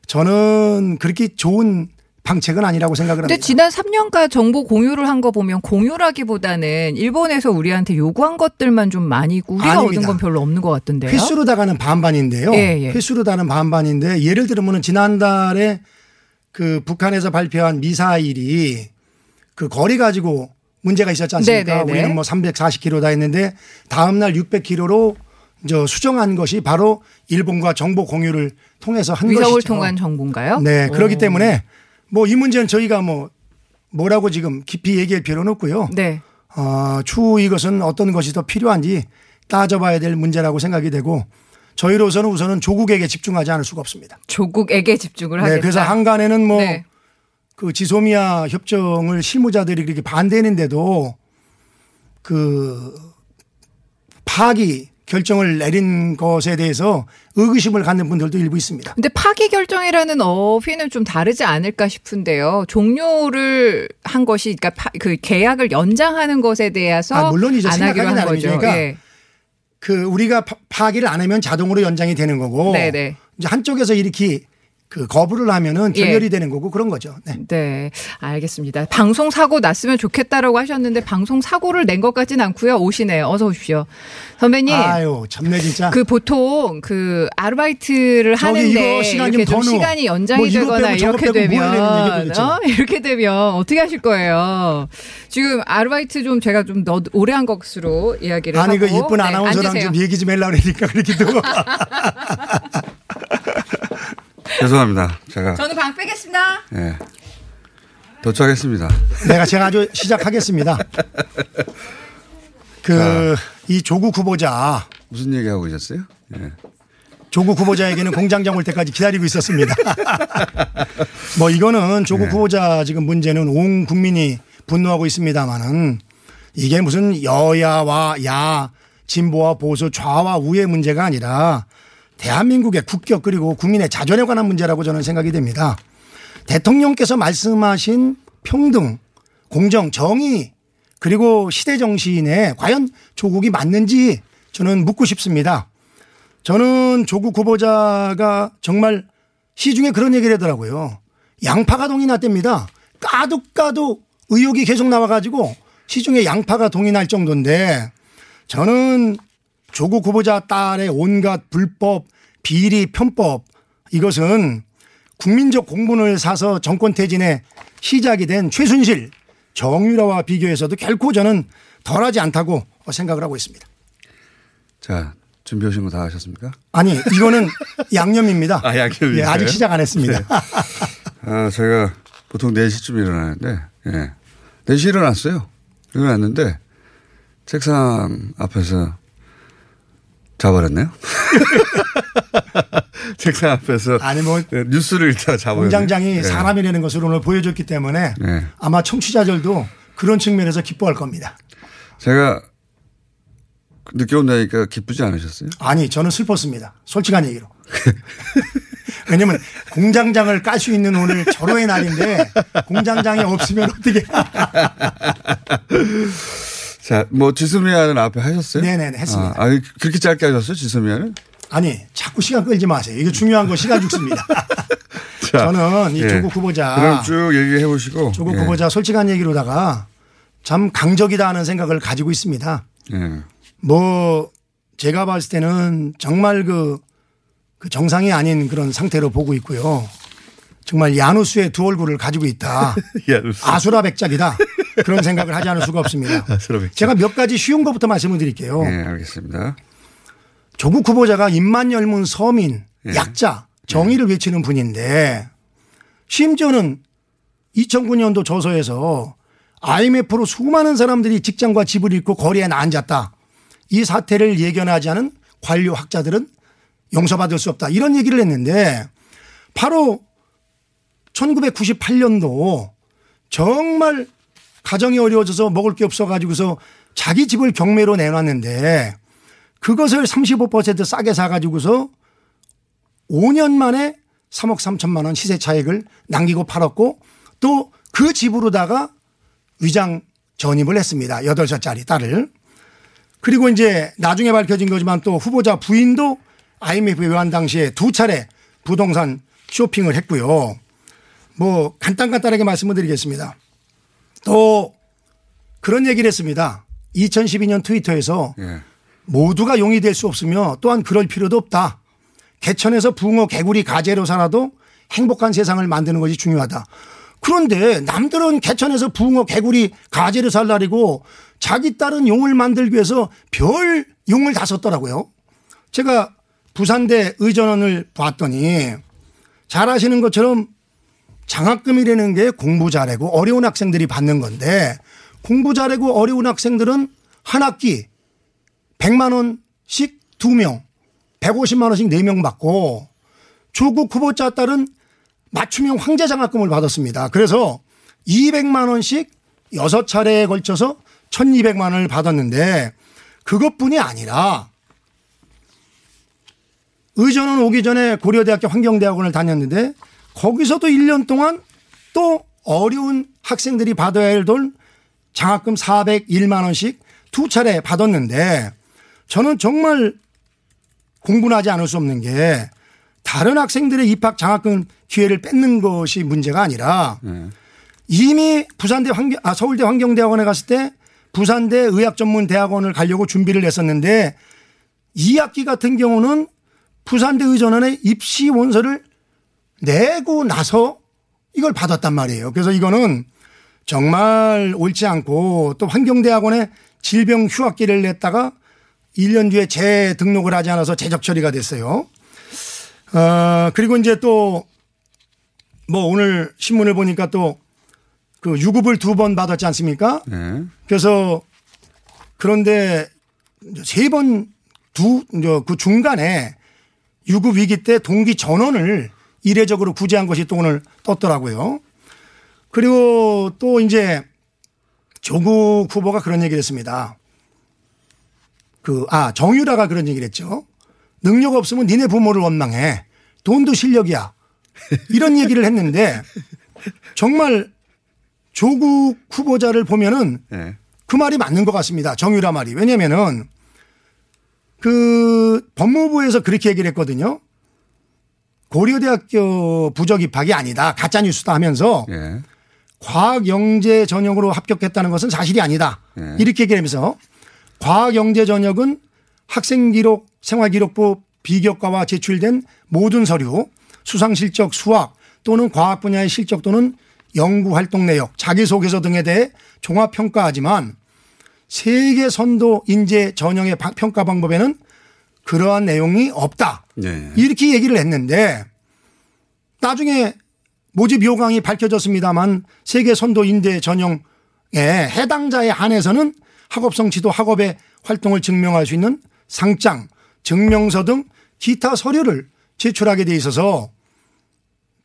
저는 그렇게 좋은 방책은 아니라고 생각을 근데 합니다. 지난 3년간 정보 공유를 한 거 보면 공유라기보다는 일본에서 우리한테 요구한 것들만 좀 많이 있고 우리가 아닙니다. 얻은 건 별로 없는 것 같던데요. 횟수로 다가는 반반인데요. 예, 예. 횟수로 다는 반반인데 예를 들면 지난달에 그 북한에서 발표한 미사일이 그 거리 가지고 문제가 있었지 않습니까? 네, 네, 네. 우리는 뭐 340km다 했는데 다음 날 600km로 저 수정한 것이 바로 일본과 정보 공유를 통해서 한 위성을 것이죠. 통한 정보인가요? 네, 그렇기 오. 때문에 뭐 이 문제는 저희가 뭐 뭐라고 지금 깊이 얘기할 필요는 없고요. 네. 어, 추후 이것은 어떤 것이 더 필요한지 따져봐야 될 문제라고 생각이 되고 저희로서는 우선은 조국에게 집중하지 않을 수가 없습니다. 조국에게 집중을 하겠다. 네, 그래서 한간에는 뭐 네. 그 지소미아 협정을 실무자들이 그렇게 반대했는데도 그 파기 결정을 내린 것에 대해서 의구심을 갖는 분들도 일부 있습니다. 근데 파기 결정이라는 어휘는 좀 다르지 않을까 싶은데요. 종료를 한 것이 그러니까 파- 그 계약을 연장하는 것에 대해서 아, 물론이죠. 안 하기로 한 거죠. 그러니까 예. 그 우리가 파- 파기를 안 하면 자동으로 연장이 되는 거고 네네. 이제 한쪽에서 이렇게 그 거부를 하면은 예. 결렬이 되는 거고 그런 거죠. 네. 네, 알겠습니다. 방송 사고 났으면 좋겠다라고 하셨는데 방송 사고를 낸 것 같진 않고요. 오시네요. 어서 오십시오. 선배님. 아유, 참내 진짜. 그 보통 그 아르바이트를 하는데 이거 시간 이렇게 좀 시간이. 연장이 뭐 되거나 이렇게 뭐 되면. 어? [laughs] 이렇게 되면 어떻게 하실 거예요? 지금 아르바이트 좀 제가 좀 너, 오래 한 것으로 이야기를 아니 하고 그 이쁜 네, 아나운서랑 앉으세요. 좀 얘기 좀 하려고 그러니까 그렇게 또 [laughs] [laughs] 죄송합니다. 제가 저는 방 빼겠습니다. 예. 도착했습니다. 내가 제가 아주 시작하겠습니다. [laughs] 그 이 조국 후보자 무슨 얘기 하고 계셨어요? 예. 조국 후보자에게는 공장장 올 때까지 기다리고 있었습니다. [laughs] 뭐 이거는 조국 후보자 지금 문제는 온 국민이 분노하고 있습니다만은 이게 무슨 여야와 야, 진보와 보수, 좌와 우의 문제가 아니라 대한민국의 국격 그리고 국민의 자존에 관한 문제라고 저는 생각이 됩니다. 대통령께서 말씀하신 평등, 공정, 정의 그리고 시대 정신에 과연 조국이 맞는지 저는 묻고 싶습니다. 저는 조국 후보자가 정말 시중에 그런 얘기를 하더라고요. 양파가 동이 났답니다. 까도 까도 의혹이 계속 나와가지고 시중에 양파가 동이 날 정도인데 저는 조국 후보자 딸의 온갖 불법, 비리, 편법 이것은 국민적 공분을 사서 정권 퇴진의 시작이 된 최순실, 정유라와 비교해서도 결코 저는 덜하지 않다고 생각을 하고 있습니다. 자, 준비 오신 거 다 하셨습니까? 아니 이거는 [laughs] 양념입니다. 아, 양념이세요? 예, 아직 시작 안 했습니다. 네. 아, 제가 보통 4시쯤 일어나는데, 예. 4시 일어났어요. 일어났는데, 책상 앞에서 자버렸네요. [laughs] 책상 앞에서 아니 뭐 뉴스를 읽다가 자버렸네요. 공장장이 예. 사람이라는 것을 오늘 보여줬기 때문에 네. 아마 청취자들도 그런 측면에서 기뻐할 겁니다. 제가 늦게 온다니까 기쁘지 않으셨어요? 아니 저는 슬펐습니다. 솔직한 얘기로. [laughs] 왜냐면 공장장을 깔 수 있는 오늘 절호의 날인데 공장장이 없으면 어떻게 [laughs] 자, 뭐 지소미아는 앞에 하셨어요? 네네네, 했습니다. 아, 아, 그렇게 짧게 하셨어요, 지소미아는? 아니 자꾸 시간 끌지 마세요. 이거 중요한 거 시간 죽습니다. [laughs] [laughs] 자, 저는 이 예. 조국 후보자 그럼 쭉 얘기해 보시고. 조국 예. 후보자 솔직한 얘기로다가 참 강적이다 하는 생각을 가지고 있습니다. 예. 뭐 제가 봤을 때는 정말 그, 그 정상이 아닌 그런 상태로 보고 있고요. 정말 야누스의 두 얼굴을 가지고 있다. [laughs] 야누스. 아수라 백작이다. 그런 생각을 하지 않을 수가 없습니다. 백작. 제가 몇 가지 쉬운 것부터 말씀을 드릴게요. 예, 알겠습니다. 조국 후보자가 입만 열문 서민, 예. 약자, 정의를 외치는 분인데 심지어는 2009년도 조서에서 IMF로 수많은 사람들이 직장과 집을 잃고 거리에 앉았다. 이 사태를 예견하지 않은 관료 학자들은 용서받을 수 없다. 이런 얘기를 했는데 바로 1998년도 정말 가정이 어려워져서 먹을 게 없어 가지고서 자기 집을 경매로 내놨는데 그것을 35% 싸게 사 가지고서 5년 만에 3억 3천만 원 시세 차익을 남기고 팔았고 또 그 집으로다가 위장 전입을 했습니다. 8살짜리 딸을. 그리고 이제 나중에 밝혀진 거지만 또 후보자 부인도 IMF 외환 당시에 두 차례 부동산 쇼핑을 했고요. 뭐 간단간단하게 말씀을 드리겠습니다. 또 그런 얘기를 했습니다. 2012년 트위터에서 예. 모두가 용이 될 수 없으며 또한 그럴 필요도 없다. 개천에서 붕어, 개구리, 가재로 살아도 행복한 세상을 만드는 것이 중요하다. 그런데 남들은 개천에서 붕어, 개구리, 가재를 살라리고 자기 딸은 용을 만들기 위해서 별 용을 다 썼더라고요. 제가 부산대 의전원을 봤더니 잘 아시는 것처럼 장학금이라는 게 공부 잘하고 어려운 학생들이 받는 건데 공부 잘하고 어려운 학생들은 한 학기 100만 원씩 2명, 150만 원씩 4명 받고 조국 후보자 딸은 맞춤형 황제 장학금을 받았습니다. 그래서 200만 원씩 6차례에 걸쳐서 1200만 원을 받았는데 그것뿐이 아니라 의전원 오기 전에 고려대학교 환경대학원을 다녔는데 거기서도 1년 동안 또 어려운 학생들이 받아야 할 돈 장학금 401만 원씩 두 차례 받았는데 저는 정말 공분하지 않을 수 없는 게 다른 학생들의 입학 장학금 기회를 뺏는 것이 문제가 아니라 이미 부산대 환경, 아, 서울대 환경대학원에 갔을 때 부산대 의학전문대학원을 가려고 준비를 했었는데 2학기 같은 경우는 부산대 의전원에 입시 원서를 내고 나서 이걸 받았단 말이에요. 그래서 이거는 정말 옳지 않고 또 환경대학원에 질병 휴학기를 냈다가 1년 뒤에 재등록을 하지 않아서 재적 처리가 됐어요. 어, 그리고 이제 또 뭐 오늘 신문을 보니까 또 그 유급을 두 번 받았지 않습니까? 네. 그래서 그런데 세 번 두 그 중간에 유급 위기 때 동기 전원을 이례적으로 구제한 것이 또 오늘 떴더라고요. 그리고 또 이제 조국 후보가 그런 얘기를 했습니다. 그, 아, 정유라가 그런 얘기를 했죠. 능력 없으면 니네 부모를 원망해. 돈도 실력이야. 이런 얘기를 했는데 정말 조국 후보자를 보면은 네. 그 말이 맞는 것 같습니다. 정유라 말이. 왜냐면은 그 법무부에서 그렇게 얘기를 했거든요. 고려대학교 부적 입학이 아니다. 가짜 뉴스다 하면서 예. 과학 영재 전형으로 합격했다는 것은 사실이 아니다. 예. 이렇게 얘기하면서 과학 영재 전형은 학생 기록, 생활 기록부 비교과와 제출된 모든 서류, 수상 실적, 수학 또는 과학 분야의 실적 또는 연구 활동 내역, 자기소개서 등에 대해 종합 평가하지만 세계 선도 인재 전형의 바- 평가 방법에는 그러한 내용이 없다. 네. 이렇게 얘기를 했는데 나중에 모집 요강이 밝혀졌습니다만 세계 선도 인재 전형에 해당자에 한해서는 학업성 지도 학업의 활동을 증명할 수 있는 상장, 증명서 등 기타 서류를 제출하게 돼 있어서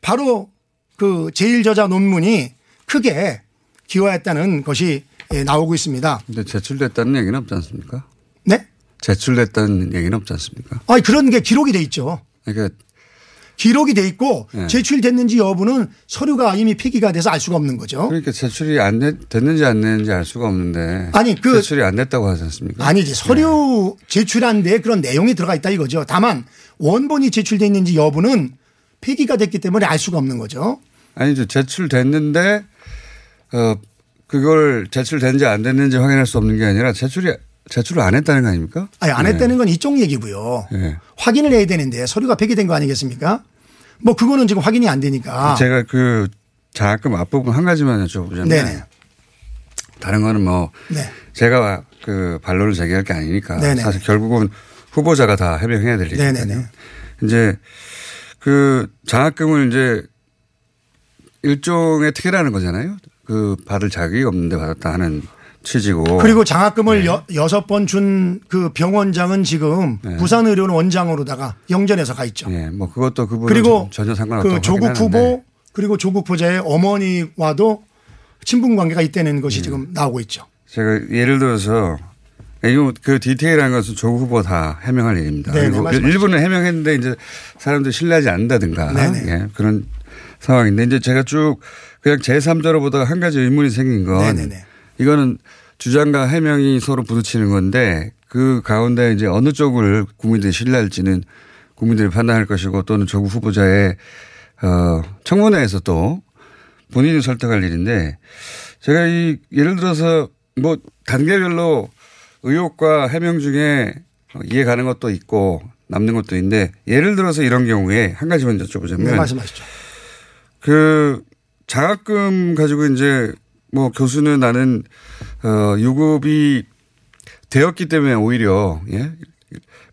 바로 그 제1저자 논문이 크게 기여했다는 것이 예, 나오고 있습니다. 근데 제출됐다는 얘기는 없지 않습니까? 네? 제출됐다는 얘기는 없지 않습니까? 아 그런 게 기록이 돼 있죠. 그러니까 기록이 돼 있고 네. 제출됐는지 여부는 서류가 이미 폐기가 돼서 알 수가 없는 거죠. 그러니까 제출이 안 됐, 됐는지 안 됐는지 알 수가 없는데. 아니, 그- 제출이 안 됐다고 하지 않습니까? 아니지 서류 제출한 데에 그런 내용이 들어가 있다 이거죠. 다만 원본이 제출돼 있는지 여부는 폐기가 됐기 때문에 알 수가 없는 거죠. 아니죠. 제출됐는데, 어, 그걸 제출됐는지 안 됐는지 확인할 수 없는 게 아니라 제출이, 제출을 안 했다는 거 아닙니까? 아니 안 네. 했다는 건 이쪽 얘기고요. 네. 확인을 해야 되는데 서류가 폐기된 거 아니겠습니까? 뭐 그거는 지금 확인이 안 되니까. 제가 그 장학금 앞부분 한 가지만 여쭤보자면. 네네. 다른 거는 뭐 네. 제가 그 반론을 제기할 게 아니니까 네네. 사실 결국은 후보자가 다 해명해야 될 일이거든요. 이제 그 장학금을 이제 일종의 특혜라는 거잖아요. 그 받을 자격이 없는데 받았다 하는 취지고. 그리고 장학금을 네. 여, 여섯 번 준 그 병원장은 지금 부산의료원 원장으로다가 영전에서 가 있죠. 예, 뭐 그것도 그분은 그리고 전혀 상관없다고 그 조국 후보. 그리고 조국 후보자의 어머니와도 친분 관계가 있다는 음. 것이 지금 나오고 있죠. 제가 예를 들어서 이거 그 디테일한 것은 조국 후보 다 해명할 일입니다. 그리고 말씀하십시오. 일부는 해명했는데 이제 사람들이 신뢰하지 않는다든가 네네. 예, 그런 상황인데 이제 제가 쭉 그냥 제3자로 보다가 한 가지 의문이 생긴 건 네네네. 이거는 주장과 해명이 서로 부딪히는 건데 그 가운데 이제 어느 쪽을 국민들이 신뢰할지는 국민들이 판단할 것이고 또는 조국 후보자의 어 청문회에서 또 본인이 설득할 일인데 제가 이 예를 들어서 뭐 단계별로 의혹과 해명 중에 이해 가는 것도 있고 남는 것도 있는데 예를 들어서 이런 경우에 한 가지만 여쭤보자면 네, 말씀하시죠. 그 장학금 가지고 이제 뭐 교수는 나는 어 유급이 되었기 때문에 오히려 예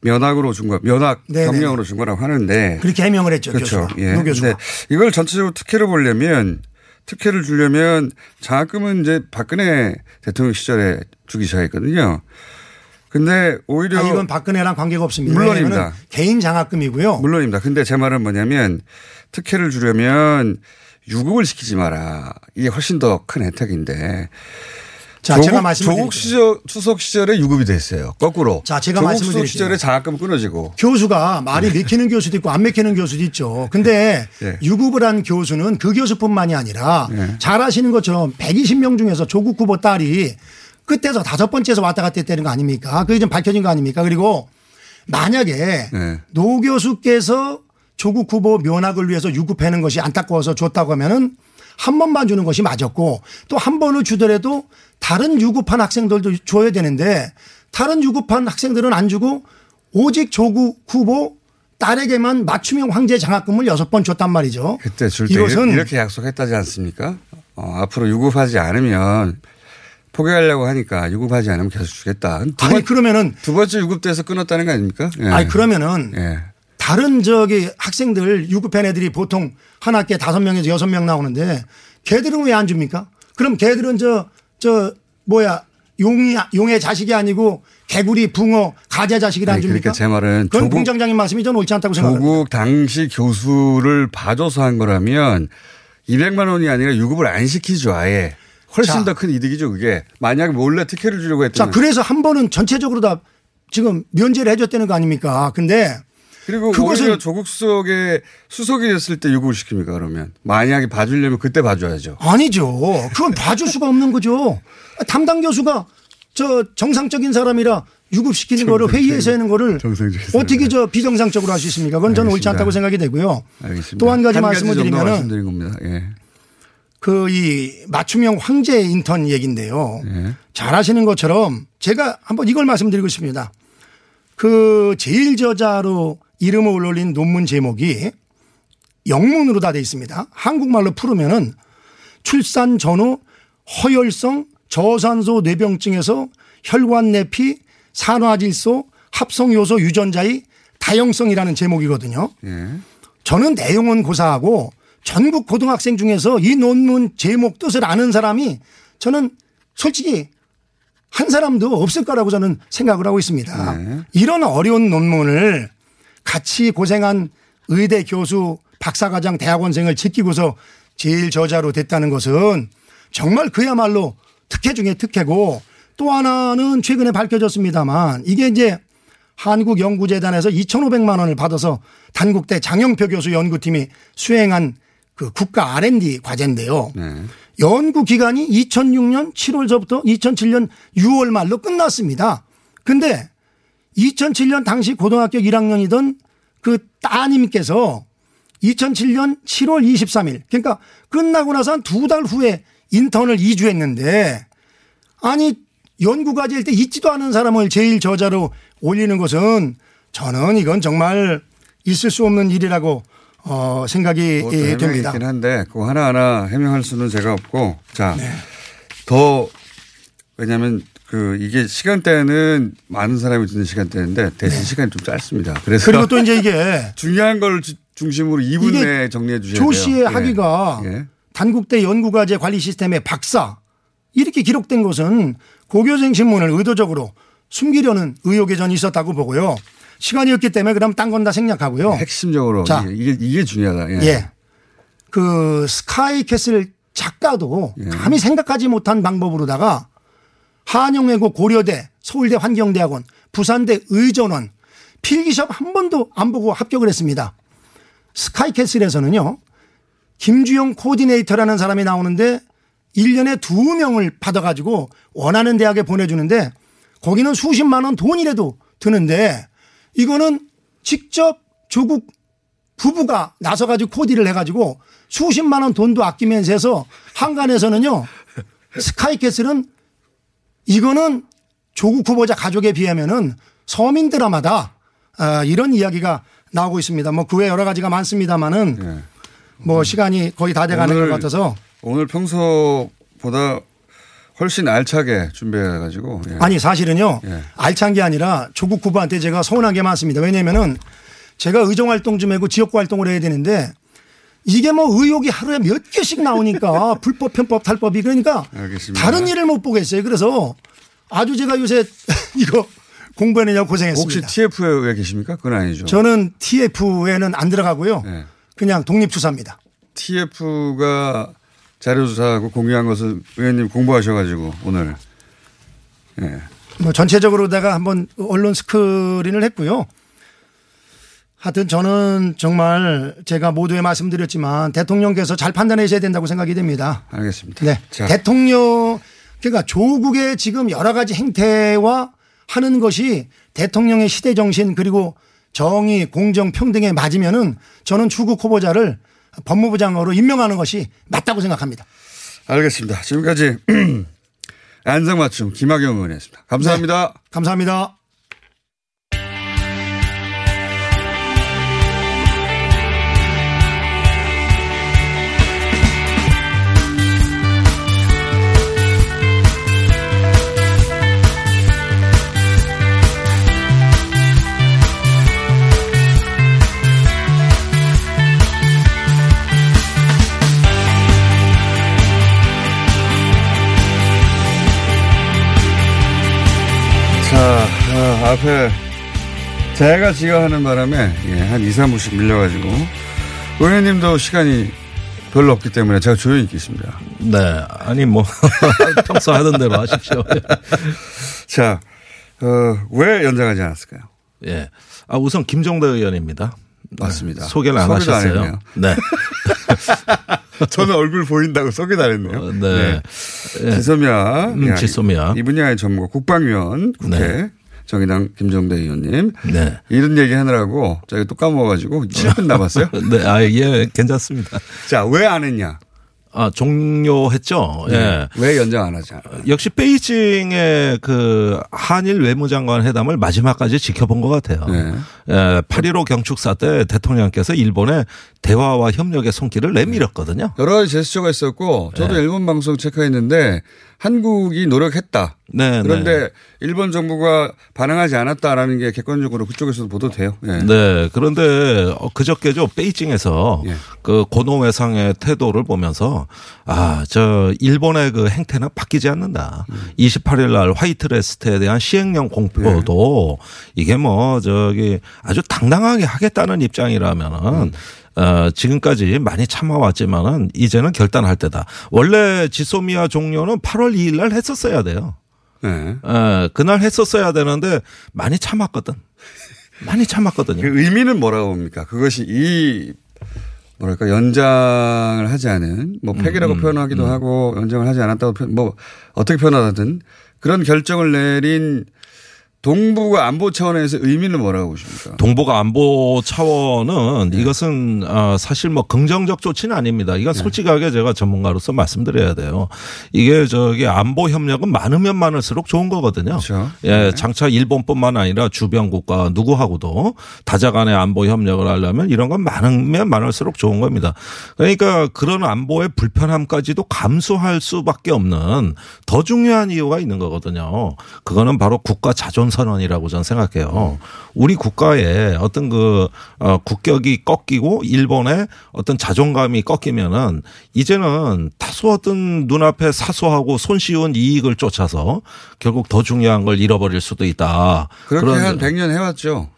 면학으로 준 거, 면학 네네네. 경력으로 준 거라고 하는데 그렇게 해명을 했죠. 그렇죠. 교수가. 예. 근데 이걸 전체적으로 특혜를 보려면 특혜를 주려면 장학금은 이제 박근혜 대통령 시절에 주기 시작했거든요. 근데 오히려 아, 이건 박근혜랑 관계가 없습니다. 물론입니다. 개인 장학금이고요. 물론입니다. 근데 제 말은 뭐냐면 특혜를 주려면 유급을 시키지 마라. 이게 훨씬 더 큰 혜택인데. 자, 조국, 제가 말씀을 조국 시절, 추석 시절에 유급이 됐어요. 거꾸로. 자, 제가 말씀을 드릴게요. 시절에 장학금 끊어지고. 교수가 말이 맥히는 교수도 있고 안 맥히는 교수도 있죠. 근데 [laughs] 예. 유급을 한 교수는 그 교수뿐만이 아니라 예. 잘 아시는 것처럼 120명 중에서 조국 후보 딸이 끝에서 다섯 번째에서 왔다 갔다 했다는 거 아닙니까? 그게 좀 밝혀진 거 아닙니까? 그리고 만약에 네. 노 교수께서 조국 후보 면학을 위해서 유급하는 것이 안타까워서 줬다고 하면은 한 번만 주는 것이 맞았고 또 한 번을 주더라도 다른 유급한 학생들도 줘야 되는데 다른 유급한 학생들은 안 주고 오직 조국 후보 딸에게만 맞춤형 황제 장학금을 여섯 번 줬단 말이죠. 그때 줄 때 이것은 이렇게 약속했다지 않습니까? 어, 앞으로 유급하지 않으면 포기하려고 하니까 유급하지 않으면 계속 주겠다. 두 아니 번- 그러면은 두 번째 유급돼서 끊었다는 거 아닙니까? 예. 아니 그러면은 예. 다른 저기 학생들 유급한 애들이 보통 한 학기에 다섯 명에서 여섯 명 나오는데 걔들은 왜 안 줍니까? 그럼 걔들은 저, 저, 뭐야, 용이, 용의 자식이 아니고 개구리, 붕어, 가재 자식이라 안 아니, 줍니까? 그러니까 제 말은 그건 조국- 공장장님 말씀이 전 옳지 않다고 생각합니다. 조국 당시 교수를 봐줘서 한 거라면 200만 원이 아니라 유급을 안 시키죠 아예. 훨씬 자. 더큰 이득이죠 그게. 만약 몰래 특혜를 주려고 자, 했다면. 그래서 한 번은 전체적으로 다 지금 면제를 해줬다는 거 아닙니까? 근데 그리고 그것은- 오히려 조국 수석의 수석이 됐을 때 유급을 시킵니까 그러면. 만약에 봐주려면 그때 봐줘야죠. 아니죠. 그건 봐줄 수가 없는 거죠. 담당 교수가 저 정상적인 사람이라 유급시키는 거를 회의에서 하는 거를 어떻게 저 비정상적으로 할 수 있습니까? 그건 저는 옳지 알겠습니다. 않다고 생각이 되고요. 또 한 가지 한 말씀을 드리면은. 예. 그이 맞춤형 황제 인턴 얘기인데요. 예. 잘 아시는 것처럼 제가 한번 이걸 말씀드리고 싶습니다. 그 제일 저자로 이름을 올린 논문 제목이 영문으로 다 돼 있습니다. 한국말로 풀으면은 출산 전후 허혈성 저산소 뇌병증에서 혈관 내피 산화질소 합성 요소 유전자의 다형성이라는 제목이거든요. 예. 저는 내용은 고사하고 전국 고등학생 중에서 이 논문 제목 뜻을 아는 사람이 저는 솔직히 한 사람도 없을 거라고 저는 생각을 하고 있습니다. 이런 어려운 논문을 같이 고생한 의대 교수, 박사과장, 대학원생을 지키고서 제일 저자로 됐다는 것은 정말 그야말로 특혜 중에 특혜고 또 하나는 최근에 밝혀졌습니다만 이게 이제 한국연구재단에서 2,500만 원을 받아서 단국대 장영표 교수 연구팀이 수행한 그 국가 R&D 과제인데요. 연구 기간이 2006년 7월서부터 2007년 6월 말로 끝났습니다. 근데 2007년 당시 고등학교 1학년이던 그 따님께서 2007년 7월 23일 그러니까 끝나고 나서 한 두 달 후에 인턴을 이주했는데 아니 연구과제일 때 있지도 않은 사람을 제일 저자로 올리는 것은 저는 이건 정말 있을 수 없는 일이라고 어 생각이 그것도 예, 됩니다. 있긴 한데 그거 하나하나 해명할 수는 제가 없고 자, 네. 더 왜냐하면 그 이게 시간대는 많은 사람이 듣는 시간대인데 대신 시간이 좀 짧습니다. 그래서 네. 그리고 또 이제 이게 [laughs] 중요한 걸 주- 중심으로 2분 이게 내에 정리해 주셔야 조 돼요. 씨의 예. 학위가 예. 단국대 연구과제 관리 시스템의 박사 이렇게 기록된 것은 고교생 신문을 의도적으로 숨기려는 의혹이 전 있었다고 보고요. 시간이 없기 때문에 그럼 딴 건 다 생략하고요. 핵심적으로 자. 이게 이게 중요하다. 예. 예. 그 스카이 캐슬 작가도 예. 감히 생각하지 못한 방법으로다가 한영외고 고려대, 서울대 환경대학원, 부산대 의전원 필기시험 한 번도 안 보고 합격을 했습니다. 스카이캐슬에서는요. 김주영 코디네이터라는 사람이 나오는데 1년에 두 명을 받아가지고 원하는 대학에 보내주는데 거기는 수십만 원 돈이라도 드는데 이거는 직접 조국 부부가 나서가지고 코디를 해가지고 수십만 원 돈도 아끼면서 해서 한간에서는요 스카이캐슬은 이거는 조국 후보자 가족에 비하면은 서민 드라마다 아, 이런 이야기가 나오고 있습니다. 뭐 그 외 여러 가지가 많습니다만은 뭐 시간이 거의 다 돼가는 것 오늘- 같아서 오늘 평소보다 훨씬 알차게 준비해 가지고 예. 아니 사실은요 예. 알찬 게 아니라 조국 후보한테 제가 서운한 게 많습니다. 왜냐면은 제가 의정 활동 좀 하고 지역구 활동을 해야 되는데 이게 뭐 의혹이 하루에 몇 개씩 나오니까 [laughs] 불법 편법 탈법이 그러니까 알겠습니다. 다른 일을 못 보겠어요. 그래서 아주 제가 요새 [laughs] 이거 공부해내냐고 고생했습니다. 혹시 TF에 계십니까? 그건 아니죠. 저는 TF에는 안 들어가고요. 네. 그냥 독립투사입니다. TF가 자료조사하고 공유한 것을 의원님 공부하셔가지고 오늘 예. 뭐 전체적으로다가 한번 언론 스크린을 했고요. 하여튼 저는 정말 제가 모두에 말씀드렸지만 대통령께서 잘 판단하셔야 된다고 생각이 됩니다. 알겠습니다. 네. 자. 대통령 그러니까 조국의 지금 여러 가지 행태와 하는 것이 대통령의 시대 정신 그리고 정의, 공정, 평등에 맞으면은 저는 추국 후보자를 법무부 장관으로 임명하는 것이 맞다고 생각합니다. 알겠습니다. 지금까지 [clears throat] 안성맞춤 김학영 의원이었습니다. 감사합니다. 감사합니다. 앞에 제가 지각하는 바람에 예, 한 2, 3분씩 밀려가지고 의원님도 시간이 별로 없기 때문에 제가 조용히 있겠습니다. 네. 아니, 뭐, 평소 하던 대로 하십시오. 자, 어, 왜 연장하지 않았을까요? 예. 아, 우선 김종대 의원입니다. 맞습니다. 네, 소개를 안안 하셨어요. 했네요. 네. [laughs] 저는 얼굴 보인다고 소개도 안 했네요. 네. 예. 지소미아. 음, 예, 지소미아. 이 분야의 전문가 국방위원 국회 네. 정의당 김정대 의원님. 네. 이런 얘기 하느라고 저희가 또 까먹어가지고 7분 남았어요. [laughs] 네, 아, 예, 괜찮습니다. 자, 왜 안 했냐? 아, 종료했죠. 예. 네. 왜 연장 안 하지? 역시 베이징의 그 한일 외무장관 회담을 마지막까지 지켜본 것 같아요. 네. 예, 8.15 경축사 때 대통령께서 일본에 대화와 협력의 손길을 내밀었거든요. 여러 가지 제스처가 있었고 저도 네. 일본 방송 체크했는데 한국이 노력했다. 네, 그런데 네. 일본 정부가 반응하지 않았다라는 게 객관적으로 그쪽에서도 보도돼요. 예. 네. 그런데 어, 그저께죠. 베이징에서 예. 그 고노 외상의 태도를 보면서 아, 저 일본의 그 행태는 바뀌지 않는다. 음. 28일 날 화이트리스트에 대한 시행령 공포도 예. 이게 뭐 저기 아주 당당하게 하겠다는 입장이라면은 음. 어, 지금까지 많이 참아왔지만은 이제는 결단할 때다. 원래 지소미아 종료는 8월 2일 날 했었어야 돼요. 네. 예, 그날 했었어야 되는데 많이 참았거든. 많이 참았거든요. 그 의미는 뭐라고 봅니까? 그것이 이 뭐랄까 연장을 하지 않은 뭐 폐기라고 음, 표현하기도 하고 연장을 하지 않았다고 표- 뭐 어떻게 표현하든 그런 결정을 내린 동북아 안보 차원에서 의미는 뭐라고 보십니까? 동북아 안보 차원은 이것은 어, 사실 뭐 긍정적 조치는 아닙니다. 이건 솔직하게 제가 전문가로서 말씀드려야 돼요. 이게 저기 안보 협력은 많으면 많을수록 좋은 거거든요. 예, 장차 일본뿐만 아니라 주변 국가 누구하고도 다자간의 안보 협력을 하려면 이런 건 많으면 많을수록 좋은 겁니다. 그러니까 그런 안보의 불편함까지도 감수할 수밖에 없는 더 중요한 이유가 있는 거거든요. 그거는 바로 국가 자존 선언이라고 저는 생각해요. 우리 국가의 어떤 그 어, 국격이 꺾이고 일본의 어떤 자존감이 꺾이면은 이제는 다소 어떤 눈앞에 사소하고 손쉬운 이익을 쫓아서 결국 더 중요한 걸 잃어버릴 수도 있다. 그렇게 한 100년 해왔죠.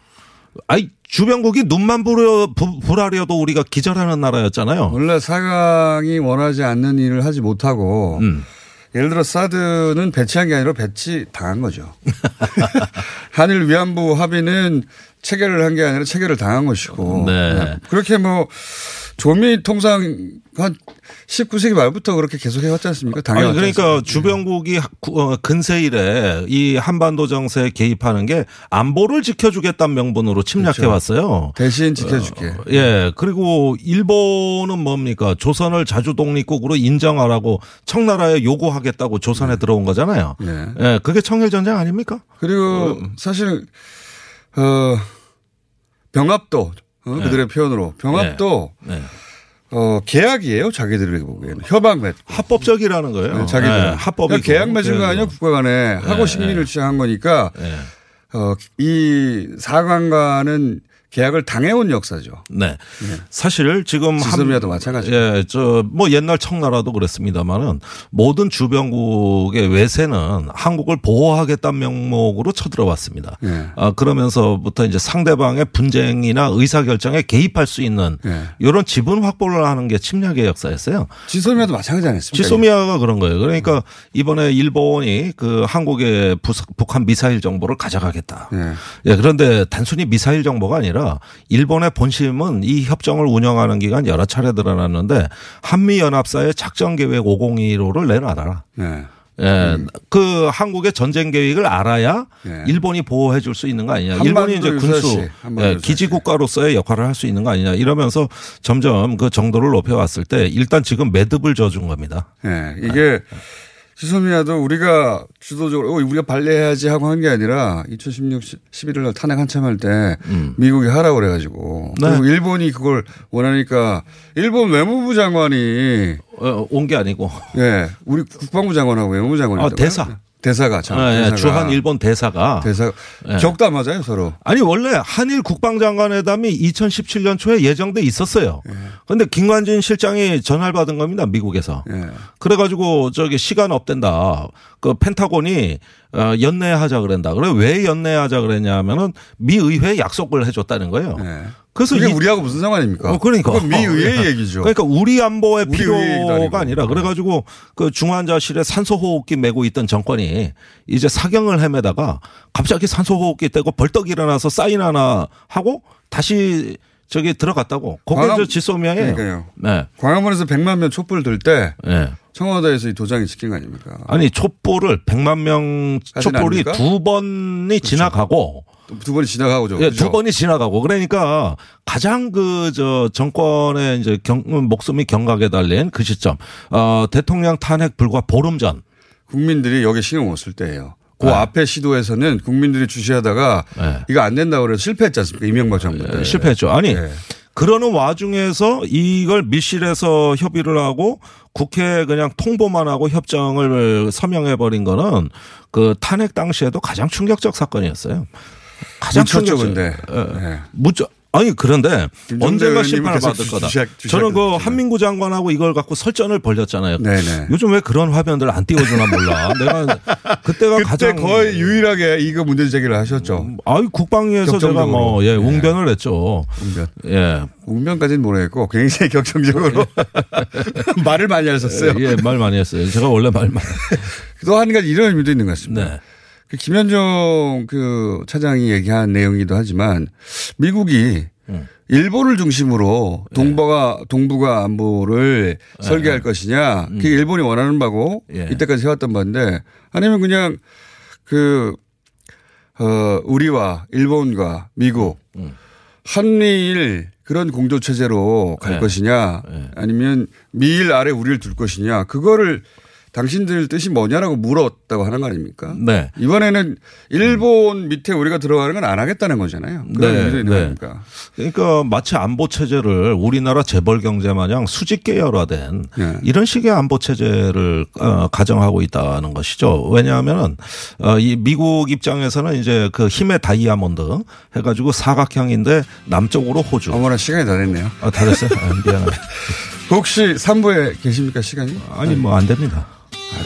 아이 주변국이 눈만 부려 부- 불하려도 우리가 기절하는 나라였잖아요. 원래 사강이 원하지 않는 일을 하지 못하고 음. 예를 들어 사드는 배치한 게 아니라 배치 당한 거죠. [laughs] 한일 위안부 합의는 체결을 한 게 아니라 체결을 당한 것이고. 네. 그렇게 뭐 조미 통상 한 19세기 말부터 그렇게 계속 해왔지 않습니까? 당연히. 그러니까 주변국이 어, 근세 이래 이 한반도 정세에 개입하는 게 안보를 지켜주겠다는 명분으로 침략해 왔어요. 대신 지켜줄게. 예. 그리고 일본은 뭡니까? 조선을 자주 독립국으로 인정하라고 청나라에 요구하겠다고 조선에 들어온 거잖아요. 예. 예. 그게 청일 전쟁 아닙니까? 그리고 사실 어 병합도 어, 네. 그들의 표현으로 병합도 네. 어 계약이에요 자기들에게 보기에는 협약 맺고 합법적이라는 거예요. 네, 자기들 네, 은 합법이고. 계약 맺은 거 그래서. 국가 간에 하고 네, 식민을 시작한 거니까 네. 어이 사관과는 계약을 당해온 역사죠. 네. 사실 지금 지소미아도 마찬가지고. 예, 저 뭐 옛날 청나라도 그랬습니다만은 모든 주변국의 외세는 한국을 보호하겠다는 명목으로 쳐들어왔습니다. 예. 아, 그러면서부터 이제 상대방의 분쟁이나 의사결정에 개입할 수 있는 예. 이런 지분 확보를 하는 게 침략의 역사였어요. 지소미아도 마찬가지 아니었습니까? 지소미아가 그런 거예요. 그러니까 이번에 일본이 그 한국의 부- 북한 미사일 정보를 가져가겠다. 예. 예, 그런데 단순히 미사일 정보가 아니라 일본의 본심은 이 협정을 운영하는 기간 여러 차례 드러났는데 한미연합사의 작전계획 5015를 내놔라. 예. 예, 그 한국의 전쟁 계획을 알아야 예. 일본이 보호해 줄 수 있는 거 아니냐. 일본이 이제 군수, 예, 유사시. 기지 국가로서의 역할을 할 수 있는 거 아니냐. 이러면서 점점 그 정도를 높여왔을 때 일단 지금 매듭을 져준 겁니다. 예. 이게 지소미아도 우리가 주도적으로 어, 우리가 발레해야지 하고 한 게 아니라 2016 11월 날 탄핵 한참 할때 미국이 하라고 그래가지고 네. 그리고 일본이 그걸 원하니까 일본 외무부 장관이 어, 온게 아니고. 예. 우리 국방부 장관하고 외무부 장관이 아, 대사. 대사가 참 예, 예, 대사가. 주한 일본 대사가 대사 예. 격담하자요 서로. 아니 원래 한일 국방장관회담이 2017년 초에 예정돼 있었어요. 그런데 김관진 실장이 전화를 받은 겁니다 미국에서. 예. 그래가지고 저기 시간 없댄다. 그 펜타곤이 어, 연내하자 그랬다. 그래 왜 연내하자 그랬냐면은 미 의회 약속을 해줬다는 거예요. 그래서 그게 이- 우리하고 무슨 상관입니까? 어, 그러니까. 그건 미 의회 예. 얘기죠. 그러니까 우리 안보의 우리. 필요가 아니라 그래가지고 그 중환자실에 산소호흡기 메고 있던 정권이 이제 사경을 헤매다가 갑자기 산소호흡기 떼고 벌떡 일어나서 사인 하나 하고 다시 저기 들어갔다고. 그게 저 지소미아예요. 네. 광화문에서 100만 명 촛불 들때 네. 청와대에서 이 도장이 찍힌 거 아닙니까? 아니 촛불을 100만 명 촛불이? 두 번이 지나가고 두 번이 지나가고죠. 예, 그죠? 두 번이 지나가고 그러니까 가장 그 저 정권의 이제 경, 목숨이 경각에 달린 그 시점 어 대통령 탄핵 불과 보름 전 국민들이 여기 신경 못쓸 때예요. 그 네. 앞에 시도에서는 국민들이 주시하다가 이거 안 된다고 그래서 실패했지 않습니까? 이명박 정부 때. 예, 실패했죠. 아니 네. 그러는 와중에서 이걸 밀실에서 협의를 하고 국회에 그냥 통보만 하고 협정을 서명해 버린 거는 그 탄핵 당시에도 가장 충격적 사건이었어요. 가장 묻혔죠, 충격적. 근데. 예. 네. 묻죠. 아니 그런데 언젠가 심판을 받을 주- 거다. 주시하- 주시하- 저는 그 한민구 장관하고 이걸 갖고 설전을 벌였잖아요. 네네. 요즘 왜 그런 화면들 안 띄워주나 몰라. 내가 그때가 그때 가장 거의 유일하게 이거 문제 제기를 하셨죠. 아이 국방위에서 제가 격정적으로. 뭐 예, 네. 웅변을 했죠. 웅변. 예. 웅변까지는 모르겠고 굉장히 격정적으로 [laughs] 말을 많이 하셨어요. 예, 말 많이 했어요. 제가 원래 말 많이. [laughs] 또 한 가지 이런 의미도 있는 것 같습니다. 네. 그 김현종 그 차장이 얘기한 내용이기도 하지만 미국이 음. 일본을 중심으로 예. 동북아 동북아 안보를 설계할 것이냐 음. 그게 일본이 원하는 바고 예. 이때까지 해왔던 바인데 아니면 그냥 그 어, 우리와 일본과 미국 음. 한미일 그런 공조 체제로 갈 네. 것이냐 아니면 미일 아래 우리를 둘 것이냐 그거를 당신들 뜻이 뭐냐라고 물었다고 하는 거 아닙니까? 네. 이번에는 일본 밑에 우리가 들어가는 건 안 하겠다는 거잖아요. 네, 네. 거니까. 그러니까 마치 안보 체제를 우리나라 재벌 경제 마냥 수직 계열화된 네. 이런 식의 안보 체제를 어, 가정하고 있다는 것이죠. 왜냐하면은 어, 이 미국 입장에서는 이제 그 힘의 다이아몬드 해가지고 사각형인데 남쪽으로 호주. 어머나 시간이 다 됐네요. 아, 다 됐어요. 아, 미안합니다. [laughs] 혹시 3부에 계십니까 시간이? 아니 뭐 안 됩니다.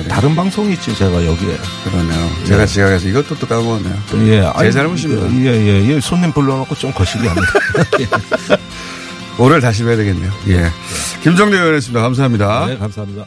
다른 방송이 있지 제가 여기에. 그러네요. 제가 지각해서 이것도 또 까먹었네요. 예, 제 아니, 잘못입니다. 예, 예, 예. 손님 불러놓고 좀 거시기 합니다. [laughs] 오늘 다시 뵈야 되겠네요. 예. 김정대 의원이었습니다. 감사합니다. 네, 감사합니다.